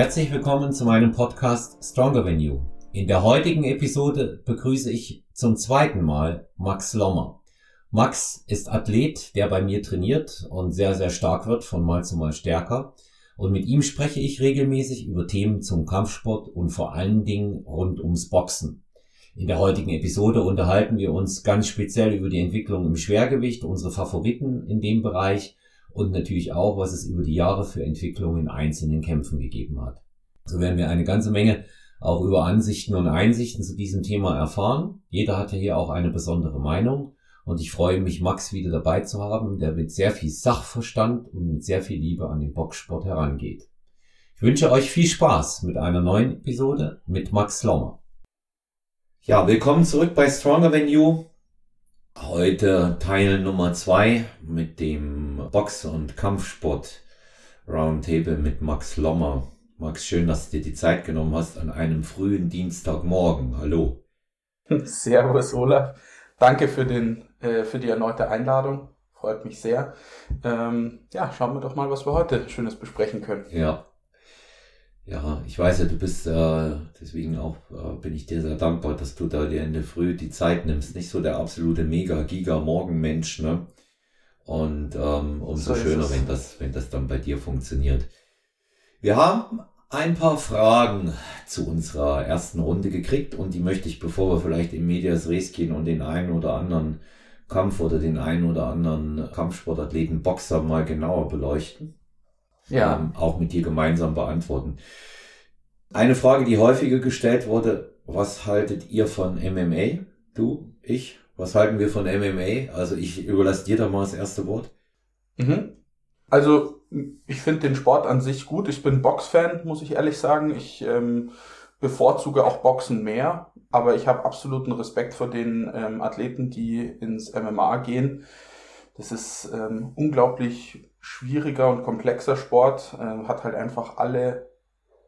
Herzlich willkommen zu meinem Podcast Stronger Than You. In der heutigen Episode begrüße ich zum zweiten Mal Max Lommer. Max ist Athlet, der bei mir trainiert und sehr, sehr stark wird, von Mal zu Mal stärker. Und mit ihm spreche ich regelmäßig über Themen zum Kampfsport und vor allen Dingen rund ums Boxen. In der heutigen Episode unterhalten wir uns ganz speziell über die Entwicklung im Schwergewicht, unsere Favoriten in dem Bereich und natürlich auch, was es über die Jahre für Entwicklungen in einzelnen Kämpfen gegeben hat. So werden wir eine ganze Menge auch über Ansichten und Einsichten zu diesem Thema erfahren. Jeder hat ja hier auch eine besondere Meinung und ich freue mich, Max wieder dabei zu haben, der mit sehr viel Sachverstand und mit sehr viel Liebe an den Boxsport herangeht. Ich wünsche euch viel Spaß mit einer neuen Episode mit Max Lommer. Ja, willkommen zurück bei Stronger Than You. Heute Teil Nummer zwei mit dem Box- und Kampfsport Roundtable mit Max Lommer. Max, schön, dass du dir die Zeit genommen hast an einem frühen Dienstagmorgen. Hallo. Servus, Olaf. Danke für, den, äh, für die erneute Einladung. Freut mich sehr. Ähm, ja, schauen wir doch mal, was wir heute Schönes besprechen können. Ja, ja, ich weiß ja, du bist, äh, deswegen auch äh, bin ich dir sehr dankbar, dass du da dir in der Früh die Zeit nimmst. Nicht so der absolute Mega-Giga-Morgenmensch, ne? Und ähm, umso so schöner, wenn das, wenn das dann bei dir funktioniert. Wir haben ein paar Fragen zu unserer ersten Runde gekriegt und die möchte ich, bevor wir vielleicht in Medias Res gehen und den einen oder anderen Kampf oder den einen oder anderen Kampfsportathleten Boxer mal genauer beleuchten ja. ähm, auch mit dir gemeinsam beantworten. Eine Frage, die häufiger gestellt wurde, was haltet ihr von MMA? Du, ich? Was halten wir von MMA? Also ich überlasse dir da mal das erste Wort. Mhm. Also ich finde den Sport an sich gut. Ich bin Boxfan, muss ich ehrlich sagen. Ich ähm, bevorzuge auch Boxen mehr, aber ich habe absoluten Respekt vor den ähm, Athleten, die ins MMA gehen. Das ist ähm, unglaublich schwieriger und komplexer Sport, äh, hat halt einfach alle,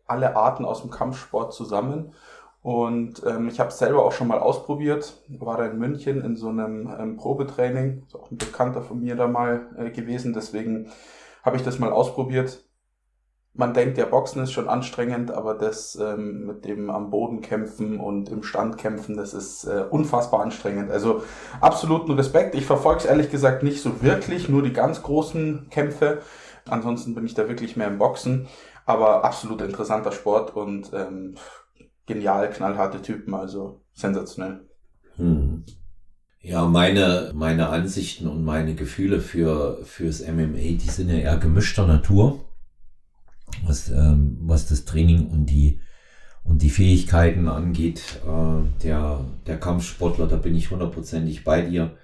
alle Arten aus dem Kampfsport zusammen. Und ähm, ich habe es selber auch schon mal ausprobiert, war da in München in so einem ähm, Probetraining, ist auch ein Bekannter von mir da mal äh, gewesen, deswegen habe ich das mal ausprobiert man denkt ja, Boxen ist schon anstrengend, aber das ähm, mit dem am Boden kämpfen und im Stand kämpfen, das ist äh, unfassbar anstrengend. Also absoluten Respekt. Ich verfolge es ehrlich gesagt nicht so wirklich, nur die ganz großen Kämpfe. Ansonsten bin ich da wirklich mehr im Boxen. Aber absolut interessanter Sport und ähm, genial, knallharte Typen, also sensationell. Hm. Ja, meine, meine Ansichten und meine Gefühle für, fürs MMA, die sind ja eher gemischter Natur was, ähm, was das Training und die, und die Fähigkeiten angeht, äh, der, der Kampfsportler, da bin ich hundertprozentig bei dir.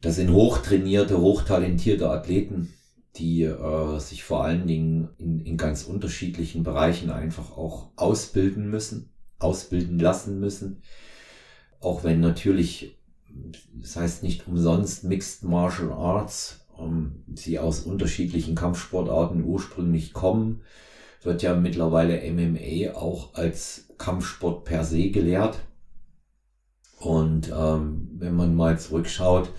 Das sind hochtrainierte, hochtalentierte Athleten, die äh, sich vor allen Dingen in, in ganz unterschiedlichen Bereichen einfach auch ausbilden müssen, ausbilden lassen müssen. Auch wenn natürlich, das heißt nicht umsonst Mixed Martial Arts, sie aus unterschiedlichen Kampfsportarten ursprünglich kommen, wird ja mittlerweile MMA auch als Kampfsport per se gelehrt. Und ähm, wenn man mal zurückschaut,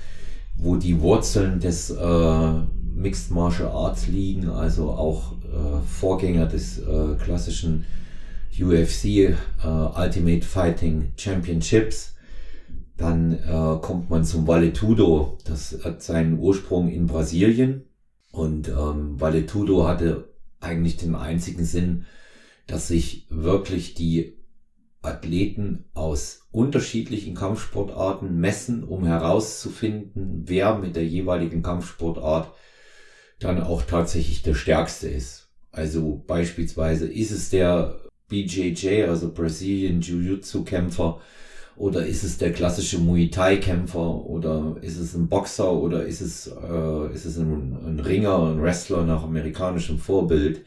wo die Wurzeln des äh, Mixed Martial Arts liegen, also auch äh, Vorgänger des äh, klassischen UFC äh, Ultimate Fighting Championships, dann äh, kommt man zum Valetudo. Das hat seinen Ursprung in Brasilien. Und ähm, Valetudo hatte eigentlich den einzigen Sinn, dass sich wirklich die Athleten aus unterschiedlichen Kampfsportarten messen, um herauszufinden, wer mit der jeweiligen Kampfsportart dann auch tatsächlich der Stärkste ist. Also beispielsweise ist es der BJJ, also Brazilian Jiu-Jitsu Kämpfer, oder ist es der klassische Muay Thai Kämpfer? Oder ist es ein Boxer? Oder ist es, äh, ist es ein, ein Ringer, ein Wrestler nach amerikanischem Vorbild?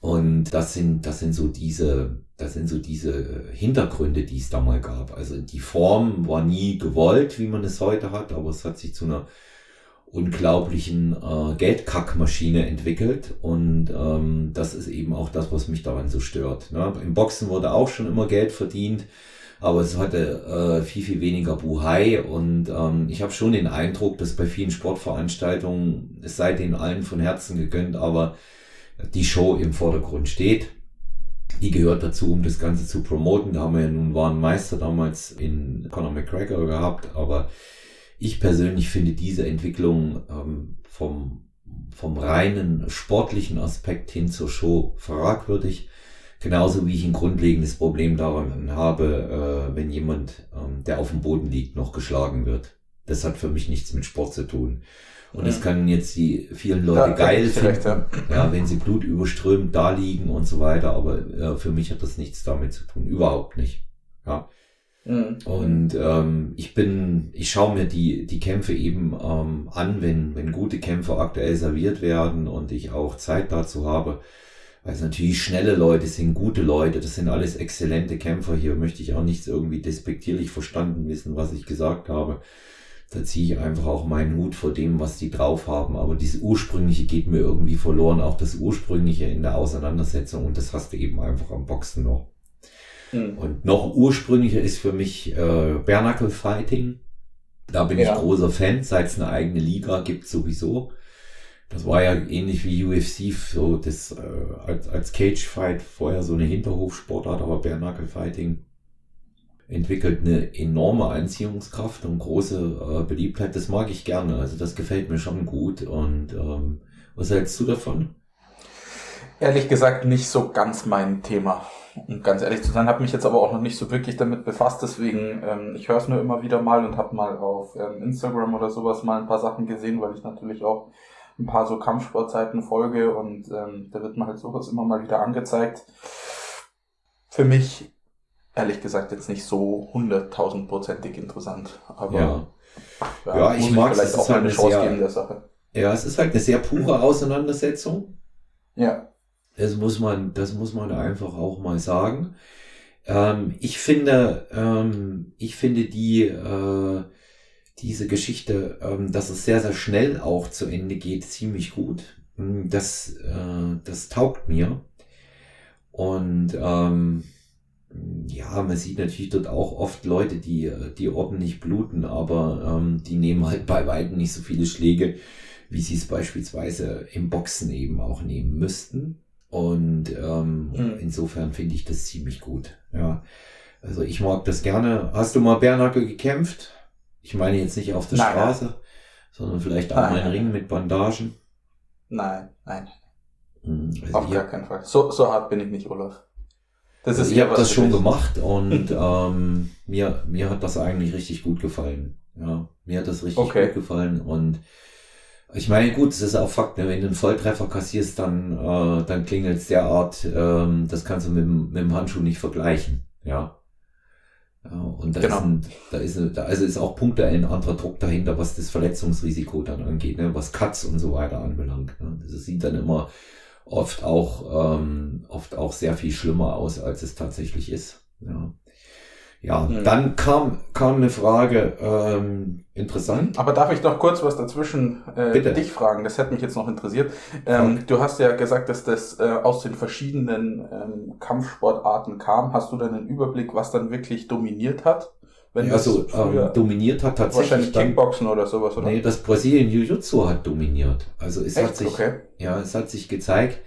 Und das sind, das sind so diese, das sind so diese Hintergründe, die es da mal gab. Also die Form war nie gewollt, wie man es heute hat, aber es hat sich zu einer unglaublichen äh, Geldkackmaschine entwickelt und ähm, das ist eben auch das, was mich daran so stört. Ne? Im Boxen wurde auch schon immer Geld verdient, aber es hatte äh, viel, viel weniger Buhai und ähm, ich habe schon den Eindruck, dass bei vielen Sportveranstaltungen, es sei denen allen von Herzen gegönnt, aber die Show im Vordergrund steht. die gehört dazu, um das Ganze zu promoten. Da haben wir ja nun wahren Meister damals in Conor McGregor gehabt, aber ich persönlich finde diese Entwicklung ähm, vom, vom reinen sportlichen Aspekt hin zur Show fragwürdig. Genauso wie ich ein grundlegendes Problem daran habe, äh, wenn jemand, ähm, der auf dem Boden liegt, noch geschlagen wird. Das hat für mich nichts mit Sport zu tun. Und das können jetzt die vielen Leute ja, geil finden, ja. ja. wenn sie blutüberströmt da liegen und so weiter, aber äh, für mich hat das nichts damit zu tun, überhaupt nicht. Ja. Mhm. Und ähm, ich bin, ich schaue mir die, die Kämpfe eben ähm, an, wenn, wenn gute Kämpfe aktuell serviert werden und ich auch Zeit dazu habe. Weil es natürlich schnelle Leute sind, gute Leute, das sind alles exzellente Kämpfer. Hier möchte ich auch nichts irgendwie despektierlich verstanden wissen, was ich gesagt habe. Da ziehe ich einfach auch meinen Hut vor dem, was die drauf haben. Aber dieses Ursprüngliche geht mir irgendwie verloren, auch das Ursprüngliche in der Auseinandersetzung. Und das hast du eben einfach am Boxen noch. Mhm. Und noch ursprünglicher ist für mich äh, Bernacle Fighting. Da bin ja. ich großer Fan, seit es eine eigene Liga gibt sowieso. Das war ja ähnlich wie UFC, so das äh, als, als Cage Fight vorher so eine Hinterhofsportart, aber Bernacle Fighting entwickelt eine enorme Anziehungskraft und große äh, Beliebtheit. Das mag ich gerne. Also das gefällt mir schon gut. Und ähm, was hältst du davon? Ehrlich gesagt nicht so ganz mein Thema. Um ganz ehrlich zu sein, habe mich jetzt aber auch noch nicht so wirklich damit befasst, deswegen, ähm, ich höre es nur immer wieder mal und habe mal auf ähm, Instagram oder sowas mal ein paar Sachen gesehen, weil ich natürlich auch ein paar so Kampfsportzeiten folge und ähm, da wird mir halt sowas immer mal wieder angezeigt. Für mich ehrlich gesagt jetzt nicht so hunderttausendprozentig interessant, aber ja, ja, ja ich mag vielleicht auch mal eine Chance geben der Sache. Ja, es ist halt eine sehr pure Auseinandersetzung. Ja. Das muss man, das muss man einfach auch mal sagen. Ähm, ich finde, ähm, ich finde die, äh, diese Geschichte, ähm, dass es sehr, sehr schnell auch zu Ende geht, ziemlich gut. Hm, das, äh, das taugt mir. Und ähm, ja, man sieht natürlich dort auch oft Leute, die, die ordentlich bluten, aber ähm, die nehmen halt bei weitem nicht so viele Schläge, wie sie es beispielsweise im Boxen eben auch nehmen müssten. Und ähm, mhm. insofern finde ich das ziemlich gut. Ja. Also ich mag das gerne. Hast du mal Bärnacke gekämpft? Ich meine jetzt nicht auf der nein, Straße, nein. sondern vielleicht auch mal einen Ring mit Bandagen. Nein, nein. Hm, also auf gar keinen Fall. So, so hart bin ich nicht, Olaf. Das ist also ich habe das schon gemacht und ähm, mir, mir hat das eigentlich richtig gut gefallen. Ja, mir hat das richtig okay. gut gefallen und ich meine, gut, es ist auch Fakt, ne? wenn du einen Volltreffer kassierst, dann, äh, dann klingelt es derart, ähm, das kannst du mit, mit dem Handschuh nicht vergleichen. Ja. Ja und da, genau. ist ein, da ist da also ist auch Punkte ein anderer Druck dahinter, was das Verletzungsrisiko dann angeht, ne? was Cuts und so weiter anbelangt. Ne? Das sieht dann immer oft auch, ähm, oft auch sehr viel schlimmer aus, als es tatsächlich ist. Ja. Ja, mhm. dann kam, kam eine Frage, ähm, interessant. Aber darf ich noch kurz was dazwischen äh, dich fragen? Das hätte mich jetzt noch interessiert. Ähm, Du hast ja gesagt, dass das äh, aus den verschiedenen ähm, Kampfsportarten kam. Hast du dann einen Überblick, was dann wirklich dominiert hat? Wenn ja, also ähm, dominiert hat tatsächlich. Wahrscheinlich dann, Kickboxen oder sowas, oder? Nee, das Brasilien Jiu-Jitsu hat dominiert. Also es Echt? hat sich, okay. ja, es hat sich gezeigt,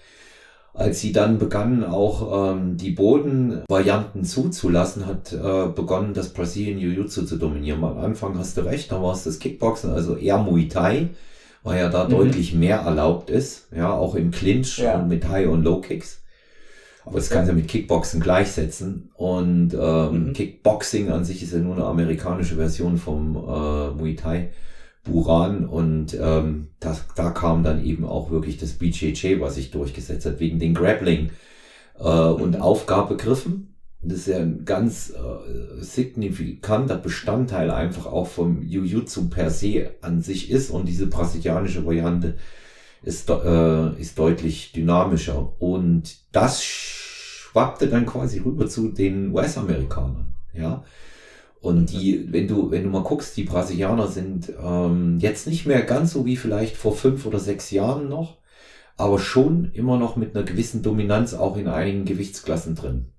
als sie dann begannen, auch ähm, die Bodenvarianten zuzulassen, hat äh, begonnen, das Brazilian Jiu-Jitsu zu dominieren. Am Anfang hast du recht, da war es das Kickboxen, also eher Muay Thai, weil ja da mhm. deutlich mehr erlaubt ist, ja, auch im Clinch ja. und mit High- und Low-Kicks. Aber das kannst du mit Kickboxen gleichsetzen. Und ähm, mhm. Kickboxing an sich ist ja nur eine amerikanische Version vom äh, Muay Thai. Buran und ähm, das, da kam dann eben auch wirklich das BJJ, was sich durchgesetzt hat, wegen den Grappling äh, und mhm. Aufgabegriffen. Das ist ja ein ganz äh, signifikanter Bestandteil einfach auch vom Jiu-Jitsu per se an sich ist und diese brasilianische Variante ist, äh, ist deutlich dynamischer und das schwappte dann quasi rüber zu den US-Amerikanern, ja. Und die, wenn du, wenn du mal guckst, die Brasilianer sind ähm, jetzt nicht mehr ganz so wie vielleicht vor fünf oder sechs Jahren noch, aber schon immer noch mit einer gewissen Dominanz auch in einigen Gewichtsklassen drin.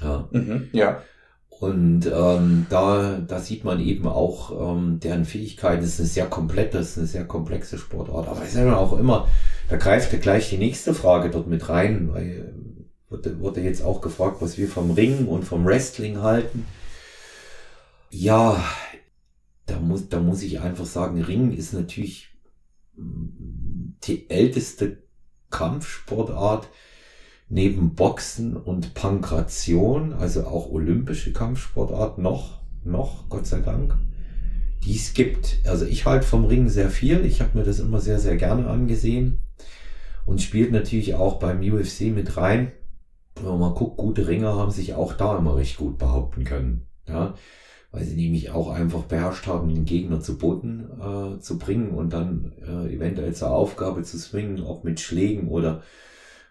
Ja. Mhm, ja. Und ähm, da, da sieht man eben auch ähm, deren Fähigkeiten. Das ist eine sehr komplette, das ist eine sehr komplexe Sportart. Aber es ist ja auch immer, da greift ja gleich die nächste Frage dort mit rein, weil wurde, wurde jetzt auch gefragt, was wir vom Ringen und vom Wrestling halten. Ja, da muss, da muss ich einfach sagen, Ringen ist natürlich mm, die älteste Kampfsportart neben Boxen und Pankration, also auch olympische Kampfsportart noch, noch, Gott sei Dank, die es gibt. Also ich halte vom Ringen sehr viel. Ich habe mir das immer sehr, sehr gerne angesehen und spielt natürlich auch beim UFC mit rein. Wenn man guckt, gute Ringer haben sich auch da immer recht gut behaupten können. Ja, weil sie nämlich auch einfach beherrscht haben, den Gegner zu Boden äh, zu bringen und dann äh, eventuell zur Aufgabe zu swingen, auch mit Schlägen oder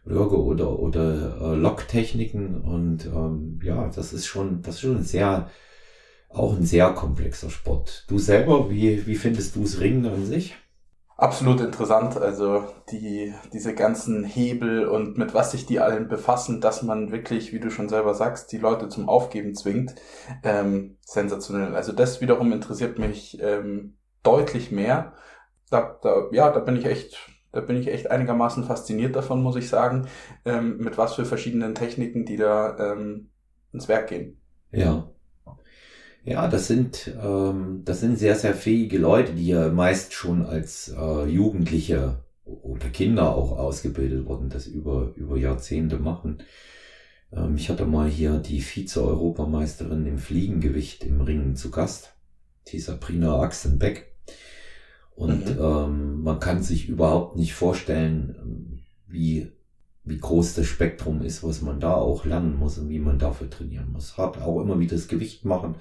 Würge oder oder äh, Locktechniken und ähm, ja, das ist schon das ist schon sehr auch ein sehr komplexer Sport. Du selber, wie wie findest du das Ringen an sich? Absolut interessant, also die, diese ganzen Hebel und mit was sich die allen befassen, dass man wirklich, wie du schon selber sagst, die Leute zum Aufgeben zwingt, ähm, sensationell. Also das wiederum interessiert mich ähm, deutlich mehr. Da, da, ja, da bin ich echt, da bin ich echt einigermaßen fasziniert davon, muss ich sagen, ähm, mit was für verschiedenen Techniken, die da ähm, ins Werk gehen. Ja. Ja, das sind, ähm, das sind sehr, sehr fähige Leute, die ja meist schon als äh, Jugendliche oder Kinder auch ausgebildet wurden, das über, über Jahrzehnte machen. Ähm, ich hatte mal hier die Vize-Europameisterin im Fliegengewicht im Ringen zu Gast, die Sabrina Axenbeck. Und mhm. ähm, man kann sich überhaupt nicht vorstellen, wie, wie groß das Spektrum ist, was man da auch lernen muss und wie man dafür trainieren muss. Hat auch immer wieder das Gewicht machen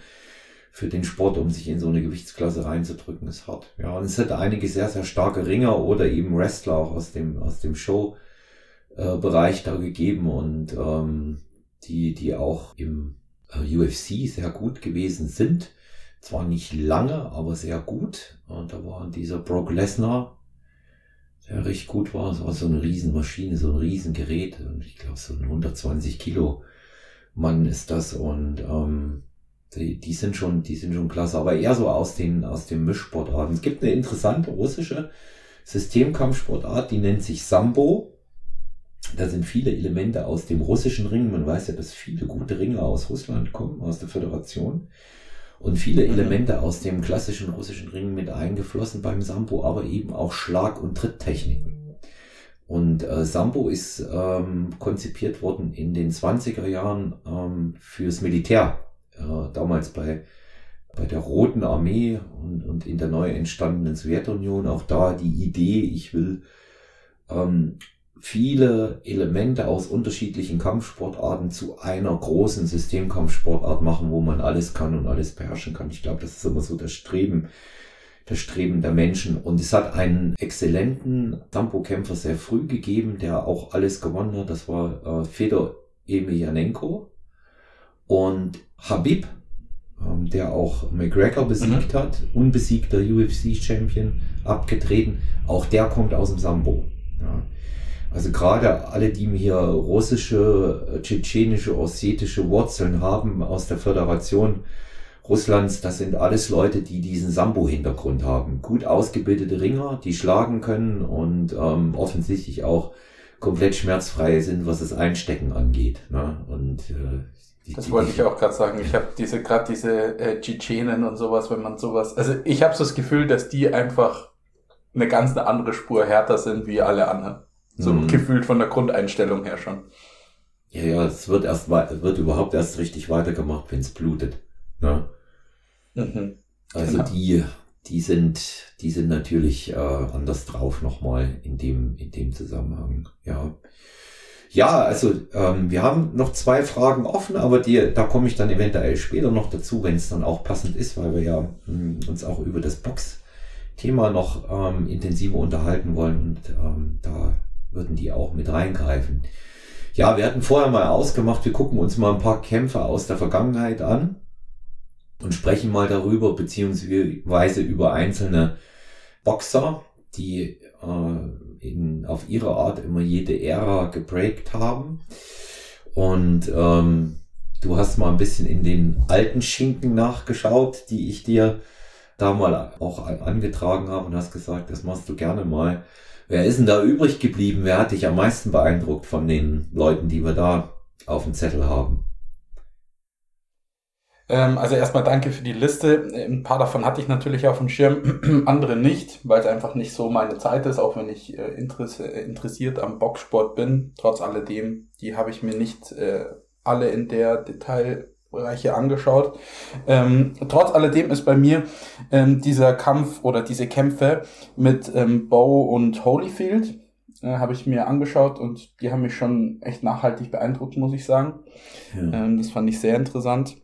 für den Sport, um sich in so eine Gewichtsklasse reinzudrücken, ist hart. Ja, und es hätte einige sehr, sehr starke Ringer oder eben Wrestler auch aus dem, aus dem Show-Bereich da gegeben und ähm, die, die auch im äh, UFC sehr gut gewesen sind. Zwar nicht lange, aber sehr gut. Und da war dieser Brock Lesnar, der richtig gut war. Es war so eine Riesenmaschine, so ein Riesengerät. Und ich glaube, so ein 120 Kilo Mann ist das. Und ähm, die, die sind schon, die sind schon klasse, aber eher so aus den, aus den Mischsportarten. Es gibt eine interessante russische Systemkampfsportart, die nennt sich Sambo. Da sind viele Elemente aus dem russischen Ring. Man weiß ja, dass viele gute Ringer aus Russland kommen, aus der Föderation. Und viele mhm. Elemente aus dem klassischen russischen Ring mit eingeflossen beim Sambo, aber eben auch Schlag- und Tritttechniken. Und äh, Sambo ist ähm, konzipiert worden in den 20er Jahren ähm, fürs Militär äh, damals bei, bei der Roten Armee und, und in der neu entstandenen Sowjetunion auch da die Idee, ich will ähm, viele Elemente aus unterschiedlichen Kampfsportarten zu einer großen Systemkampfsportart machen, wo man alles kann und alles beherrschen kann. Ich glaube, das ist immer so das Streben, das Streben der Menschen. Und es hat einen exzellenten Sambo-Kämpfer sehr früh gegeben, der auch alles gewonnen hat. Das war äh, Fedor Emelianenko. Und Habib, ähm, der auch McGregor besiegt mhm. hat, unbesiegter UFC-Champion, abgetreten, auch der kommt aus dem Sambo. Ja. Also gerade alle, die hier russische, tschetschenische, ossetische Wurzeln haben aus der Föderation Russlands, das sind alles Leute, die diesen Sambo-Hintergrund haben. Gut ausgebildete Ringer, die schlagen können und ähm, offensichtlich auch komplett schmerzfrei sind, was das Einstecken angeht. Ne? Und äh, die, das wollte ich auch gerade sagen. Ich habe diese gerade diese äh, Tschetschenen und sowas, wenn man sowas. Also ich habe so das Gefühl, dass die einfach eine ganz eine andere Spur härter sind wie alle anderen. So mhm. gefühlt von der Grundeinstellung her schon. Ja, ja, es wird erst wird überhaupt erst richtig weitergemacht, wenn es blutet. Ne? Mhm. Also genau. die, die sind, die sind natürlich äh, anders drauf nochmal in dem, in dem Zusammenhang. Ja. Ja, also ähm, wir haben noch zwei Fragen offen, aber die, da komme ich dann eventuell später noch dazu, wenn es dann auch passend ist, weil wir ja mh, hm, uns auch über das Box-Thema noch ähm, intensiver unterhalten wollen und ähm, da würden die auch mit reingreifen. Ja, wir hatten vorher mal ausgemacht, wir gucken uns mal ein paar Kämpfe aus der Vergangenheit an und sprechen mal darüber, beziehungsweise über einzelne Boxer, die äh, in, auf ihre Art immer jede Ära gebreakt haben. Und ähm, du hast mal ein bisschen in den alten Schinken nachgeschaut, die ich dir da mal auch angetragen habe und hast gesagt, das machst du gerne mal. Wer ist denn da übrig geblieben? Wer hat dich am meisten beeindruckt von den Leuten, die wir da auf dem Zettel haben? Ähm, also erstmal danke für die Liste. Ein paar davon hatte ich natürlich auf dem Schirm, andere nicht, weil es einfach nicht so meine Zeit ist, auch wenn ich äh, interessiert am Boxsport bin. Trotz alledem, die habe ich mir nicht äh, alle in der Detailbereiche angeschaut. Ähm, trotz alledem ist bei mir ähm, dieser Kampf oder diese Kämpfe mit ähm, Bow und Holyfield äh, habe ich mir angeschaut und die haben mich schon echt nachhaltig beeindruckt, muss ich sagen. Ja. Ähm, das fand ich sehr interessant.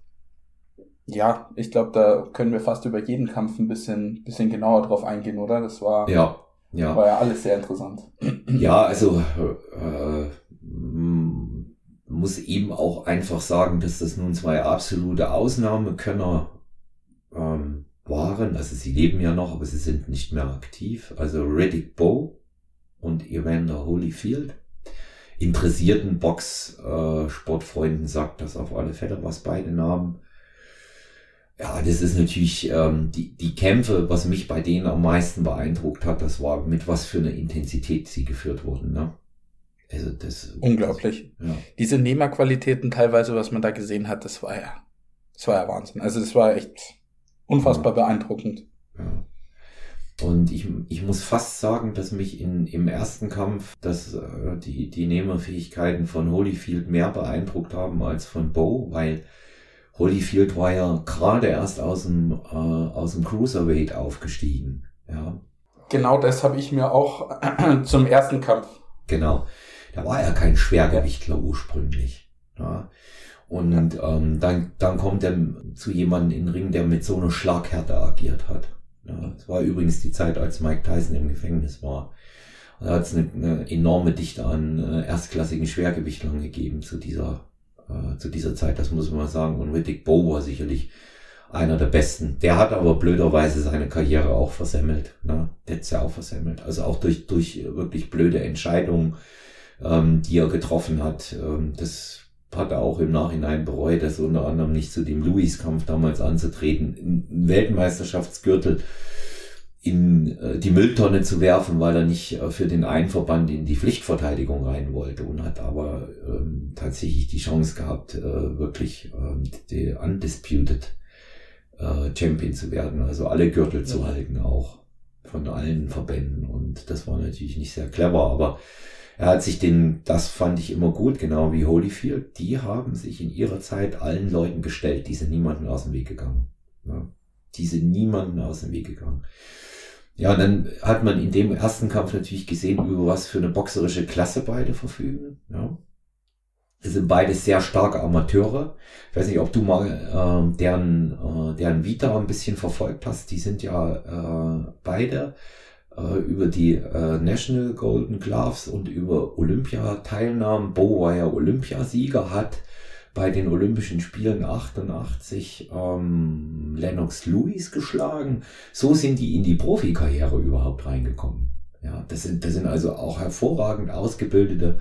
Ja, ich glaube, da können wir fast über jeden Kampf ein bisschen, bisschen genauer drauf eingehen, oder? Das war ja, ja. war ja alles sehr interessant. Ja, also äh, muss eben auch einfach sagen, dass das nun zwei absolute Ausnahmekönner ähm, waren. Also sie leben ja noch, aber sie sind nicht mehr aktiv. Also Riddick Bowe und Evander Holyfield. Interessierten Box-Sportfreunden äh, sagt das auf alle Fälle, was beide Namen ja, das ist natürlich ähm, die, die Kämpfe, was mich bei denen am meisten beeindruckt hat, das war mit was für einer Intensität sie geführt wurden. Ne? Also das unglaublich. Das, ja. Diese Nehmerqualitäten teilweise, was man da gesehen hat, das war ja, das war ja Wahnsinn. Also das war echt unfassbar ja. beeindruckend. Ja. Und ich, ich muss fast sagen, dass mich in, im ersten Kampf dass, äh, die, die Nehmerfähigkeiten von Holyfield mehr beeindruckt haben als von Bo, weil Holyfield war ja gerade erst aus dem, äh, aus dem Cruiserweight aufgestiegen. Ja. Genau das habe ich mir auch zum ersten Kampf. Genau. Da war er kein Schwergewichtler ursprünglich. Ja. Und ähm, dann, dann kommt er zu jemandem in den Ring, der mit so einer Schlaghärte agiert hat. Ja, das war übrigens die Zeit, als Mike Tyson im Gefängnis war. Da hat es eine, eine enorme Dichte an äh, erstklassigen Schwergewichtlern gegeben zu dieser äh, zu dieser Zeit, das muss man sagen. Und Riddick Bowe war sicherlich einer der besten. Der hat aber blöderweise seine Karriere auch versemmelt. Ne? Der hat's ja auch versemmelt. Also auch durch, durch wirklich blöde Entscheidungen, ähm, die er getroffen hat. Ähm, das hat er auch im Nachhinein bereut, das unter anderem nicht zu dem Louis-Kampf damals anzutreten. Ein Weltmeisterschaftsgürtel in äh, die Mülltonne zu werfen, weil er nicht äh, für den einen Verband in die Pflichtverteidigung rein wollte und hat aber ähm, tatsächlich die Chance gehabt, äh, wirklich ähm, die undisputed äh, Champion zu werden, also alle Gürtel ja. zu halten auch von allen Verbänden und das war natürlich nicht sehr clever, aber er hat sich den, das fand ich immer gut, genau wie Holyfield, die haben sich in ihrer Zeit allen Leuten gestellt, die sind niemanden aus dem Weg gegangen. Ja. Die sind niemanden aus dem Weg gegangen. Ja, dann hat man in dem ersten Kampf natürlich gesehen, über was für eine boxerische Klasse beide verfügen. Ja. Es sind beide sehr starke Amateure. Ich weiß nicht, ob du mal äh, deren, äh, deren Vita ein bisschen verfolgt hast. Die sind ja äh, beide äh, über die äh, National Golden Gloves und über Olympiateilnahmen. Bo war ja Olympiasieger, hat bei den Olympischen Spielen 88 ähm, Lennox Lewis geschlagen. So sind die in die Profikarriere überhaupt reingekommen. Ja, das sind, das sind also auch hervorragend ausgebildete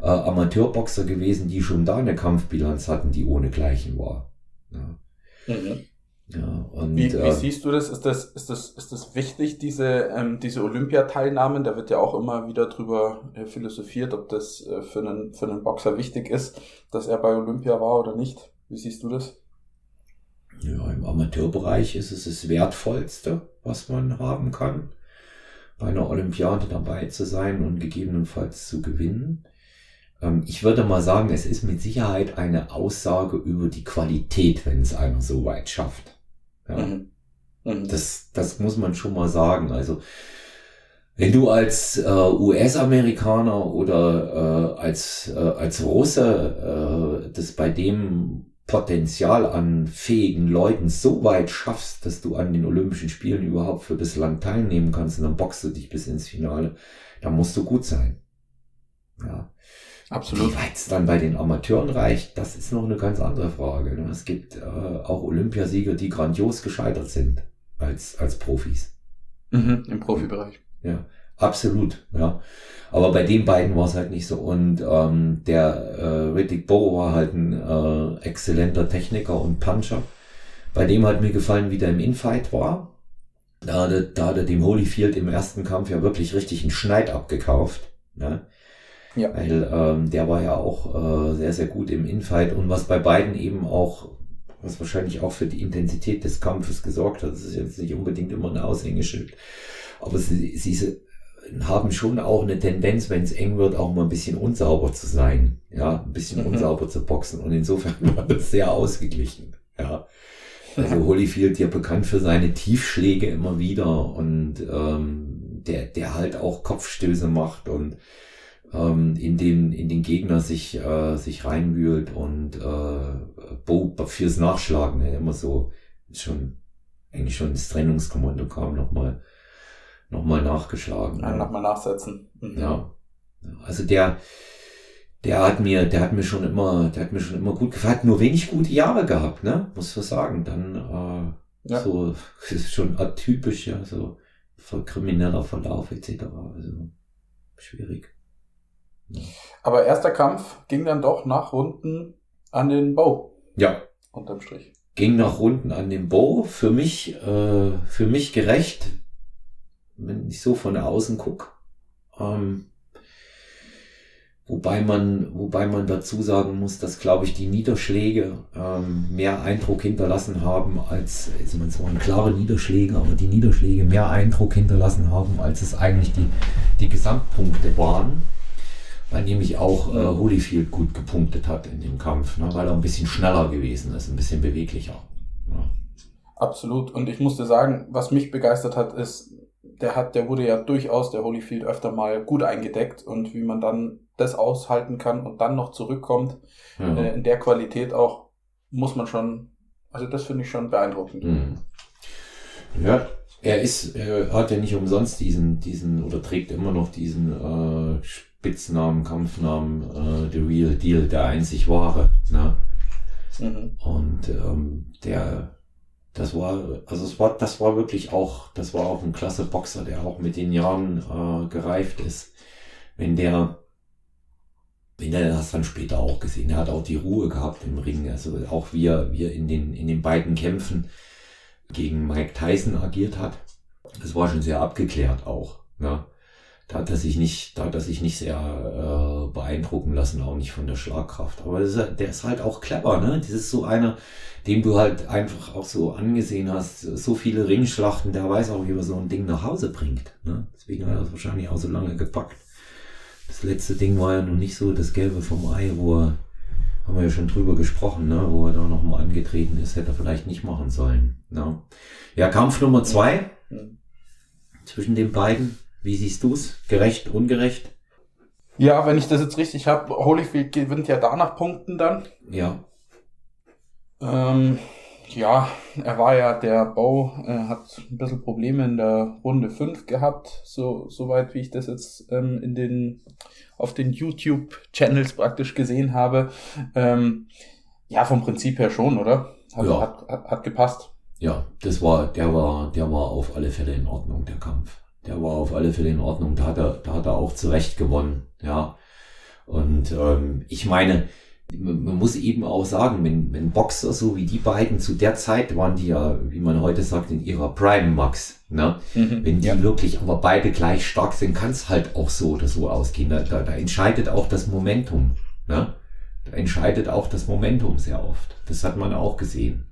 äh, Amateurboxer gewesen, die schon da eine Kampfbilanz hatten, die ohnegleichen war. Ja. Mhm. Ja, und, wie, wie äh, siehst du das? Ist das, ist das, ist das wichtig, diese, ähm, diese Olympiateilnahmen? Da wird ja auch immer wieder drüber äh, philosophiert, ob das äh, für, einen, für einen Boxer wichtig ist, dass er bei Olympia war oder nicht. Wie siehst du das? Ja, im Amateurbereich ist es das Wertvollste, was man haben kann, bei einer Olympiade dabei zu sein und gegebenenfalls zu gewinnen. Ähm, ich würde mal sagen, es ist mit Sicherheit eine Aussage über die Qualität, wenn es einer so weit schafft. Ja. Mhm. Mhm. Das, das muss man schon mal sagen. Also, wenn du als äh, US-Amerikaner oder äh, als, äh, als Russe äh, das bei dem Potenzial an fähigen Leuten so weit schaffst, dass du an den Olympischen Spielen überhaupt für das Land teilnehmen kannst und dann boxst du dich bis ins Finale, dann musst du gut sein. Ja. Absolut. Wie weit es dann bei den Amateuren reicht, das ist noch eine ganz andere Frage. Ne? Es gibt äh, auch Olympiasieger, die grandios gescheitert sind als, als Profis. Mhm, Im Profibereich. Ja, absolut. Ja. Aber bei den beiden war es halt nicht so. Und ähm, der äh, Riddick Bowe war halt ein äh, exzellenter Techniker und Puncher. Bei dem hat mir gefallen, wie der im Infight war. Da hat er, da hat er dem Holyfield im ersten Kampf ja wirklich richtig einen Schneid abgekauft. Ne? Ja. Weil ähm, der war ja auch äh, sehr, sehr gut im Infight und was bei beiden eben auch, was wahrscheinlich auch für die Intensität des Kampfes gesorgt hat, das ist jetzt nicht unbedingt immer ein Aushängeschild, aber sie, sie haben schon auch eine Tendenz, wenn es eng wird, auch mal ein bisschen unsauber zu sein, ja, ein bisschen mhm. unsauber zu boxen und insofern war das sehr ausgeglichen, ja. Also Holyfield ja bekannt für seine Tiefschläge immer wieder und ähm, der, der halt auch Kopfstöße macht und ähm, in den in den Gegner sich äh, sich reinwühlt und äh, Bo fürs Nachschlagen ne, immer so schon eigentlich schon das Trennungskommando kam nochmal noch mal nachgeschlagen. Ja, nochmal nachsetzen. Mhm. Ja. Also der, der hat mir, der hat mir schon immer, der hat mir schon immer gut gefallen, hat nur wenig gute Jahre gehabt, ne? Muss man sagen. Dann äh, ja. so ist schon atypisch, ja, so krimineller Verlauf etc. Also schwierig. Aber erster Kampf ging dann doch nach Runden an den Bow. Ja. Unterm Strich. Ging nach Runden an den Bow. Für mich, äh, für mich gerecht, wenn ich so von außen guck. Ähm, Wobei man, wobei man dazu sagen muss, dass, glaube ich, die Niederschläge ähm, mehr Eindruck hinterlassen haben als, also man waren klare Niederschläge, aber die Niederschläge mehr Eindruck hinterlassen haben, als es eigentlich die, die Gesamtpunkte waren. Weil nämlich auch äh, Holyfield gut gepunktet hat in dem Kampf, ne, weil er ein bisschen schneller gewesen ist, ein bisschen beweglicher. Ja. Absolut. Und ich musste sagen, was mich begeistert hat, ist, der hat, der wurde ja durchaus, der Holyfield, öfter mal gut eingedeckt und wie man dann das aushalten kann und dann noch zurückkommt, ja. äh, in der Qualität auch, muss man schon, also das finde ich schon beeindruckend. Mhm. Ja, er ist, er hat ja nicht umsonst diesen, diesen, oder trägt immer noch diesen äh, Spitznamen, Kampfnamen, äh, The Real Deal, der einzig wahre. Ne? Mhm. Und ähm, der, das war, also es war, das war wirklich auch, das war auch ein klasse Boxer, der auch mit den Jahren äh, gereift ist. Wenn der, wenn der das dann später auch gesehen, er hat auch die Ruhe gehabt im Ring, also auch wie er, wie er in den, in den beiden Kämpfen gegen Mike Tyson agiert hat. Das war schon sehr abgeklärt auch. Ja da hat er sich nicht, da hat er sich nicht sehr äh, beeindrucken lassen, auch nicht von der Schlagkraft. Aber ist, der ist halt auch clever, ne? Das ist so einer, dem du halt einfach auch so angesehen hast, so viele Ringschlachten, der weiß auch, wie er so ein Ding nach Hause bringt. Ne? Deswegen hat er es wahrscheinlich auch so lange gepackt. Das letzte Ding war ja noch nicht so das Gelbe vom Ei, wo er, haben wir ja schon drüber gesprochen, ne? wo er da nochmal angetreten ist, hätte er vielleicht nicht machen sollen. Ne? Ja, Kampf Nummer zwei zwischen den beiden wie siehst du es? Gerecht, ungerecht? Ja, wenn ich das jetzt richtig habe, Holyfield gewinnt ja da nach Punkten dann. Ja. Ähm, ja, er war ja, der Bau äh, hat ein bisschen Probleme in der Runde 5 gehabt, so soweit wie ich das jetzt ähm, in den auf den YouTube-Channels praktisch gesehen habe. Ähm, ja, vom Prinzip her schon, oder? Also ja. hat, hat, hat gepasst. Ja, das war, der war, der war auf alle Fälle in Ordnung, der Kampf der war auf alle Fälle in Ordnung. Da hat er, da hat er auch zurecht gewonnen. Ja. Und ähm, ich meine, man muss eben auch sagen, wenn, wenn Boxer so wie die beiden zu der Zeit waren, die ja, wie man heute sagt, in ihrer Prime Max, ne? Mhm, wenn die ja. wirklich aber beide gleich stark sind, kann es halt auch so oder so ausgehen. Da, da, da entscheidet auch das Momentum. Ne? Da entscheidet auch das Momentum sehr oft. Das hat man auch gesehen.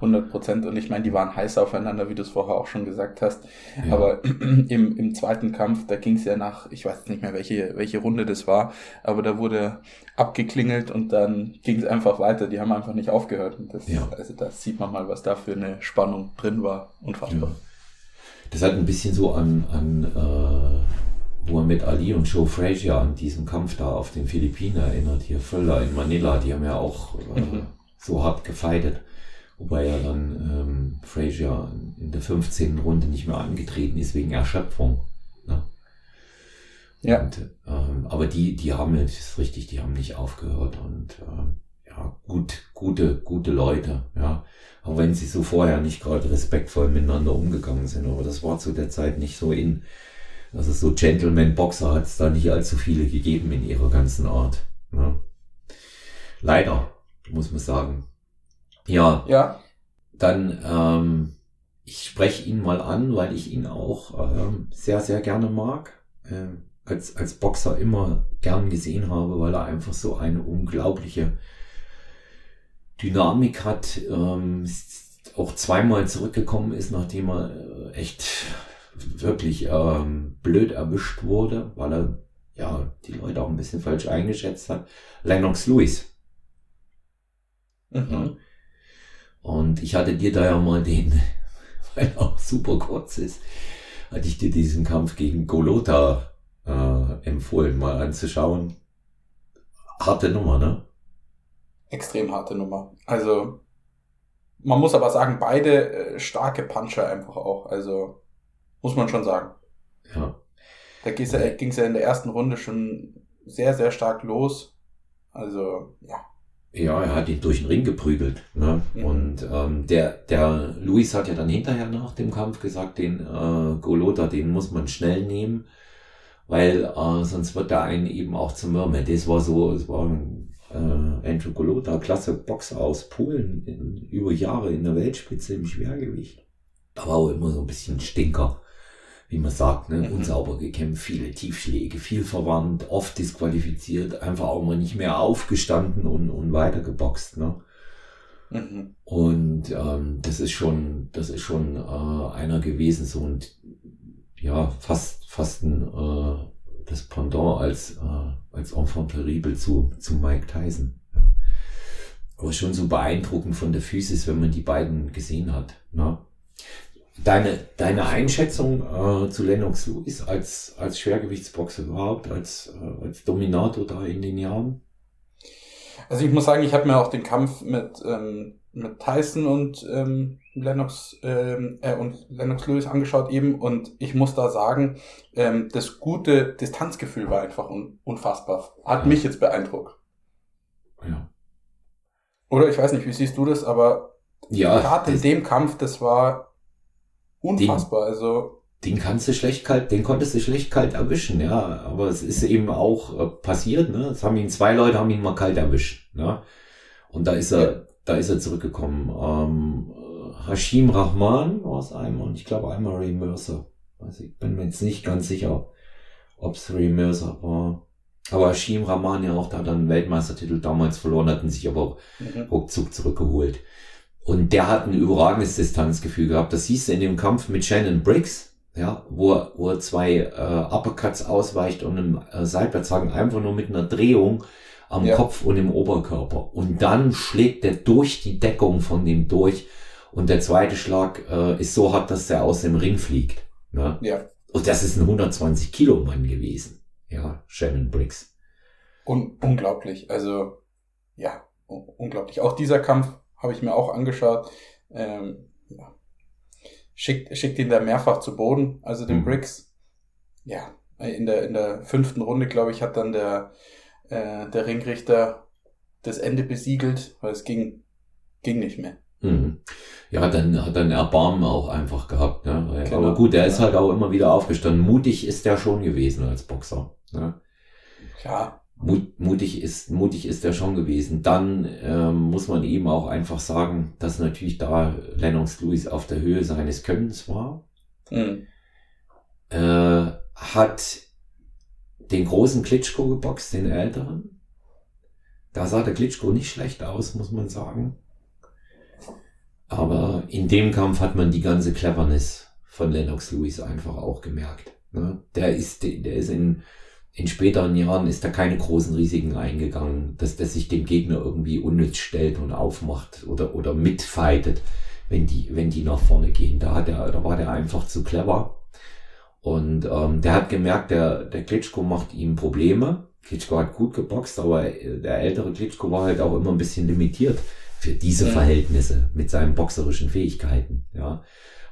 100 Prozent. Und ich meine, die waren heiß aufeinander, wie du es vorher auch schon gesagt hast. Ja. Aber im, im zweiten Kampf, da ging es ja nach, ich weiß nicht mehr, welche, welche Runde das war, aber da wurde abgeklingelt und dann ging es einfach weiter. Die haben einfach nicht aufgehört. Und das, ja. Also da sieht man mal, was da für eine Spannung drin war. Unfassbar. Ja. Das hat ein bisschen so an, an äh, Muhammad Ali und Joe Frazier an diesem Kampf da auf den Philippinen erinnert. Hier Völler in Manila, die haben ja auch äh, mhm. so hart gefeitet. Wobei ja dann ähm, Frazier in der 15. Runde nicht mehr angetreten ist wegen Erschöpfung. Ne? Ja. Und, ähm, aber die, die haben, das ist richtig, die haben nicht aufgehört und äh, ja, gut, gute, gute Leute, ja. Auch wenn sie so vorher nicht gerade respektvoll miteinander umgegangen sind, aber das war zu der Zeit nicht so in, also so Gentleman-Boxer hat es da nicht allzu viele gegeben in ihrer ganzen Art. Ne? Leider, muss man sagen. Ja. Ja. Dann, ähm, ich spreche ihn mal an, weil ich ihn auch äh, sehr, sehr gerne mag. Äh, als, als Boxer immer gern gesehen habe, weil er einfach so eine unglaubliche Dynamik hat. Ähm, auch zweimal zurückgekommen ist, nachdem er äh, echt wirklich ähm, blöd erwischt wurde, weil er ja die Leute auch ein bisschen falsch eingeschätzt hat. Lennox Lewis. Mhm. Und ich hatte dir da ja mal den, weil er auch super kurz ist, hatte ich dir diesen Kampf gegen Golota äh, empfohlen, mal anzuschauen. Harte Nummer, ne? Extrem harte Nummer. Also, man muss aber sagen, beide äh, starke Puncher einfach auch. Also, muss man schon sagen. Ja. Da ging es ja in der ersten Runde schon sehr, sehr stark los. Also, ja. Ja, er hat ihn durch den Ring geprügelt. Ne? Mhm. Und ähm, der, der Luis hat ja dann hinterher nach dem Kampf gesagt, den äh, Golota, den muss man schnell nehmen, weil äh, sonst wird der einen eben auch zum Mürmel. Das war so, es war ein äh, Andrew Golota, klasse Boxer aus Polen, in, über Jahre in der Weltspitze im Schwergewicht. Aber auch immer so ein bisschen Stinker wie man sagt, ne, mhm. unsauber gekämpft, viele Tiefschläge, viel verwandt, oft disqualifiziert, einfach auch mal nicht mehr aufgestanden und, und weitergeboxt, ne. Mhm. Und ähm, das ist schon, das ist schon äh, einer gewesen, so und ja, fast, fast ein äh, das Pendant als, äh, als Enfant terrible zu, zu Mike Tyson. Ja. Aber schon so beeindruckend von der Physis, wenn man die beiden gesehen hat. Ne? Deine, deine Einschätzung äh, zu Lennox Lewis als, als Schwergewichtsboxer überhaupt, als, äh, als Dominator da in den Jahren? Also ich muss sagen, ich habe mir auch den Kampf mit, ähm, mit Tyson und ähm, Lennox ähm, äh, und Lennox Lewis angeschaut eben und ich muss da sagen, ähm, das gute Distanzgefühl war einfach un unfassbar. Hat ja. mich jetzt beeindruckt. Ja. Oder ich weiß nicht, wie siehst du das, aber ja, gerade in dem Kampf, das war Unfassbar, den, also. Den kannst du schlecht kalt, den konntest du schlecht kalt erwischen, ja. Aber es ist eben auch äh, passiert, ne? Es haben ihn, zwei Leute haben ihn mal kalt erwischt, ne? Und da ist er, ja. da ist er zurückgekommen. Ähm, Hashim Rahman war es einmal und ich glaube einmal Ray Mercer. Also ich bin mir jetzt nicht ganz sicher, ob es Ray Mercer war. Aber Hashim Rahman ja auch, da hat dann Weltmeistertitel damals verloren, hatten sich aber mhm. ruckzuck zurückgeholt. Und der hat ein überragendes Distanzgefühl gehabt. Das hieß in dem Kampf mit Shannon Briggs, ja, wo er, wo er zwei äh, Uppercuts ausweicht und einem äh, Seitwärtshaken einfach nur mit einer Drehung am ja. Kopf und im Oberkörper. Und dann schlägt er durch die Deckung von dem durch. Und der zweite Schlag äh, ist so hart, dass der aus dem Ring fliegt. Ne? Ja. Und das ist ein 120 Kilo Mann gewesen. Ja, Shannon Briggs. Un unglaublich. Also, ja, unglaublich. Auch dieser Kampf habe ich mir auch angeschaut. Ähm, ja. schickt, schickt ihn da mehrfach zu Boden, also den mhm. Briggs. Ja, in der, in der fünften Runde, glaube ich, hat dann der, äh, der Ringrichter das Ende besiegelt, weil es ging, ging nicht mehr. Mhm. Ja, dann hat er ein Erbarmen auch einfach gehabt. Ne? Genau. Aber gut, der ist halt auch immer wieder aufgestanden. Mutig ist der schon gewesen als Boxer. Ne? Ja, Mut, mutig ist, mutig ist er schon gewesen. Dann ähm, muss man eben auch einfach sagen, dass natürlich da Lennox Lewis auf der Höhe seines Könnens war. Mhm. Äh, hat den großen Klitschko geboxt, den älteren. Da sah der Klitschko nicht schlecht aus, muss man sagen. Aber in dem Kampf hat man die ganze Cleverness von Lennox Lewis einfach auch gemerkt. Ne? Der ist, der ist in in späteren Jahren ist da keine großen Risiken eingegangen, dass der sich dem Gegner irgendwie unnütz stellt und aufmacht oder, oder mitfightet, wenn die, wenn die nach vorne gehen. Da hat er, da war der einfach zu clever. Und ähm, der hat gemerkt, der, der Klitschko macht ihm Probleme. Klitschko hat gut geboxt, aber der ältere Klitschko war halt auch immer ein bisschen limitiert für diese Verhältnisse mit seinen boxerischen Fähigkeiten. Ja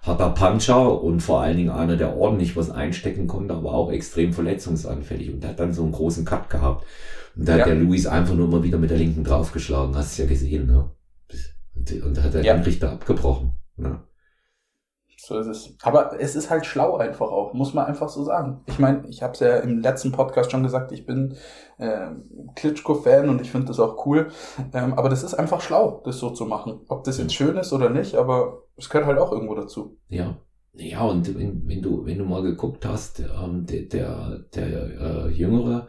harter Puncher und vor allen Dingen einer, der ordentlich was einstecken konnte, aber auch extrem verletzungsanfällig und der hat dann so einen großen Cut gehabt. Und da ja. hat der Luis einfach nur mal wieder mit der linken draufgeschlagen, hast du ja gesehen, ne? Und, und da hat er ja. den Richter abgebrochen. Ne? So ist es. Aber es ist halt schlau einfach auch, muss man einfach so sagen. Ich meine, ich habe es ja im letzten Podcast schon gesagt, ich bin äh, Klitschko-Fan und ich finde das auch cool. Ähm, aber das ist einfach schlau, das so zu machen. Ob das jetzt schön ist oder nicht, aber es gehört halt auch irgendwo dazu. Ja. Ja, und wenn, wenn du, wenn du mal geguckt hast, ähm, der, der, der äh, Jüngere,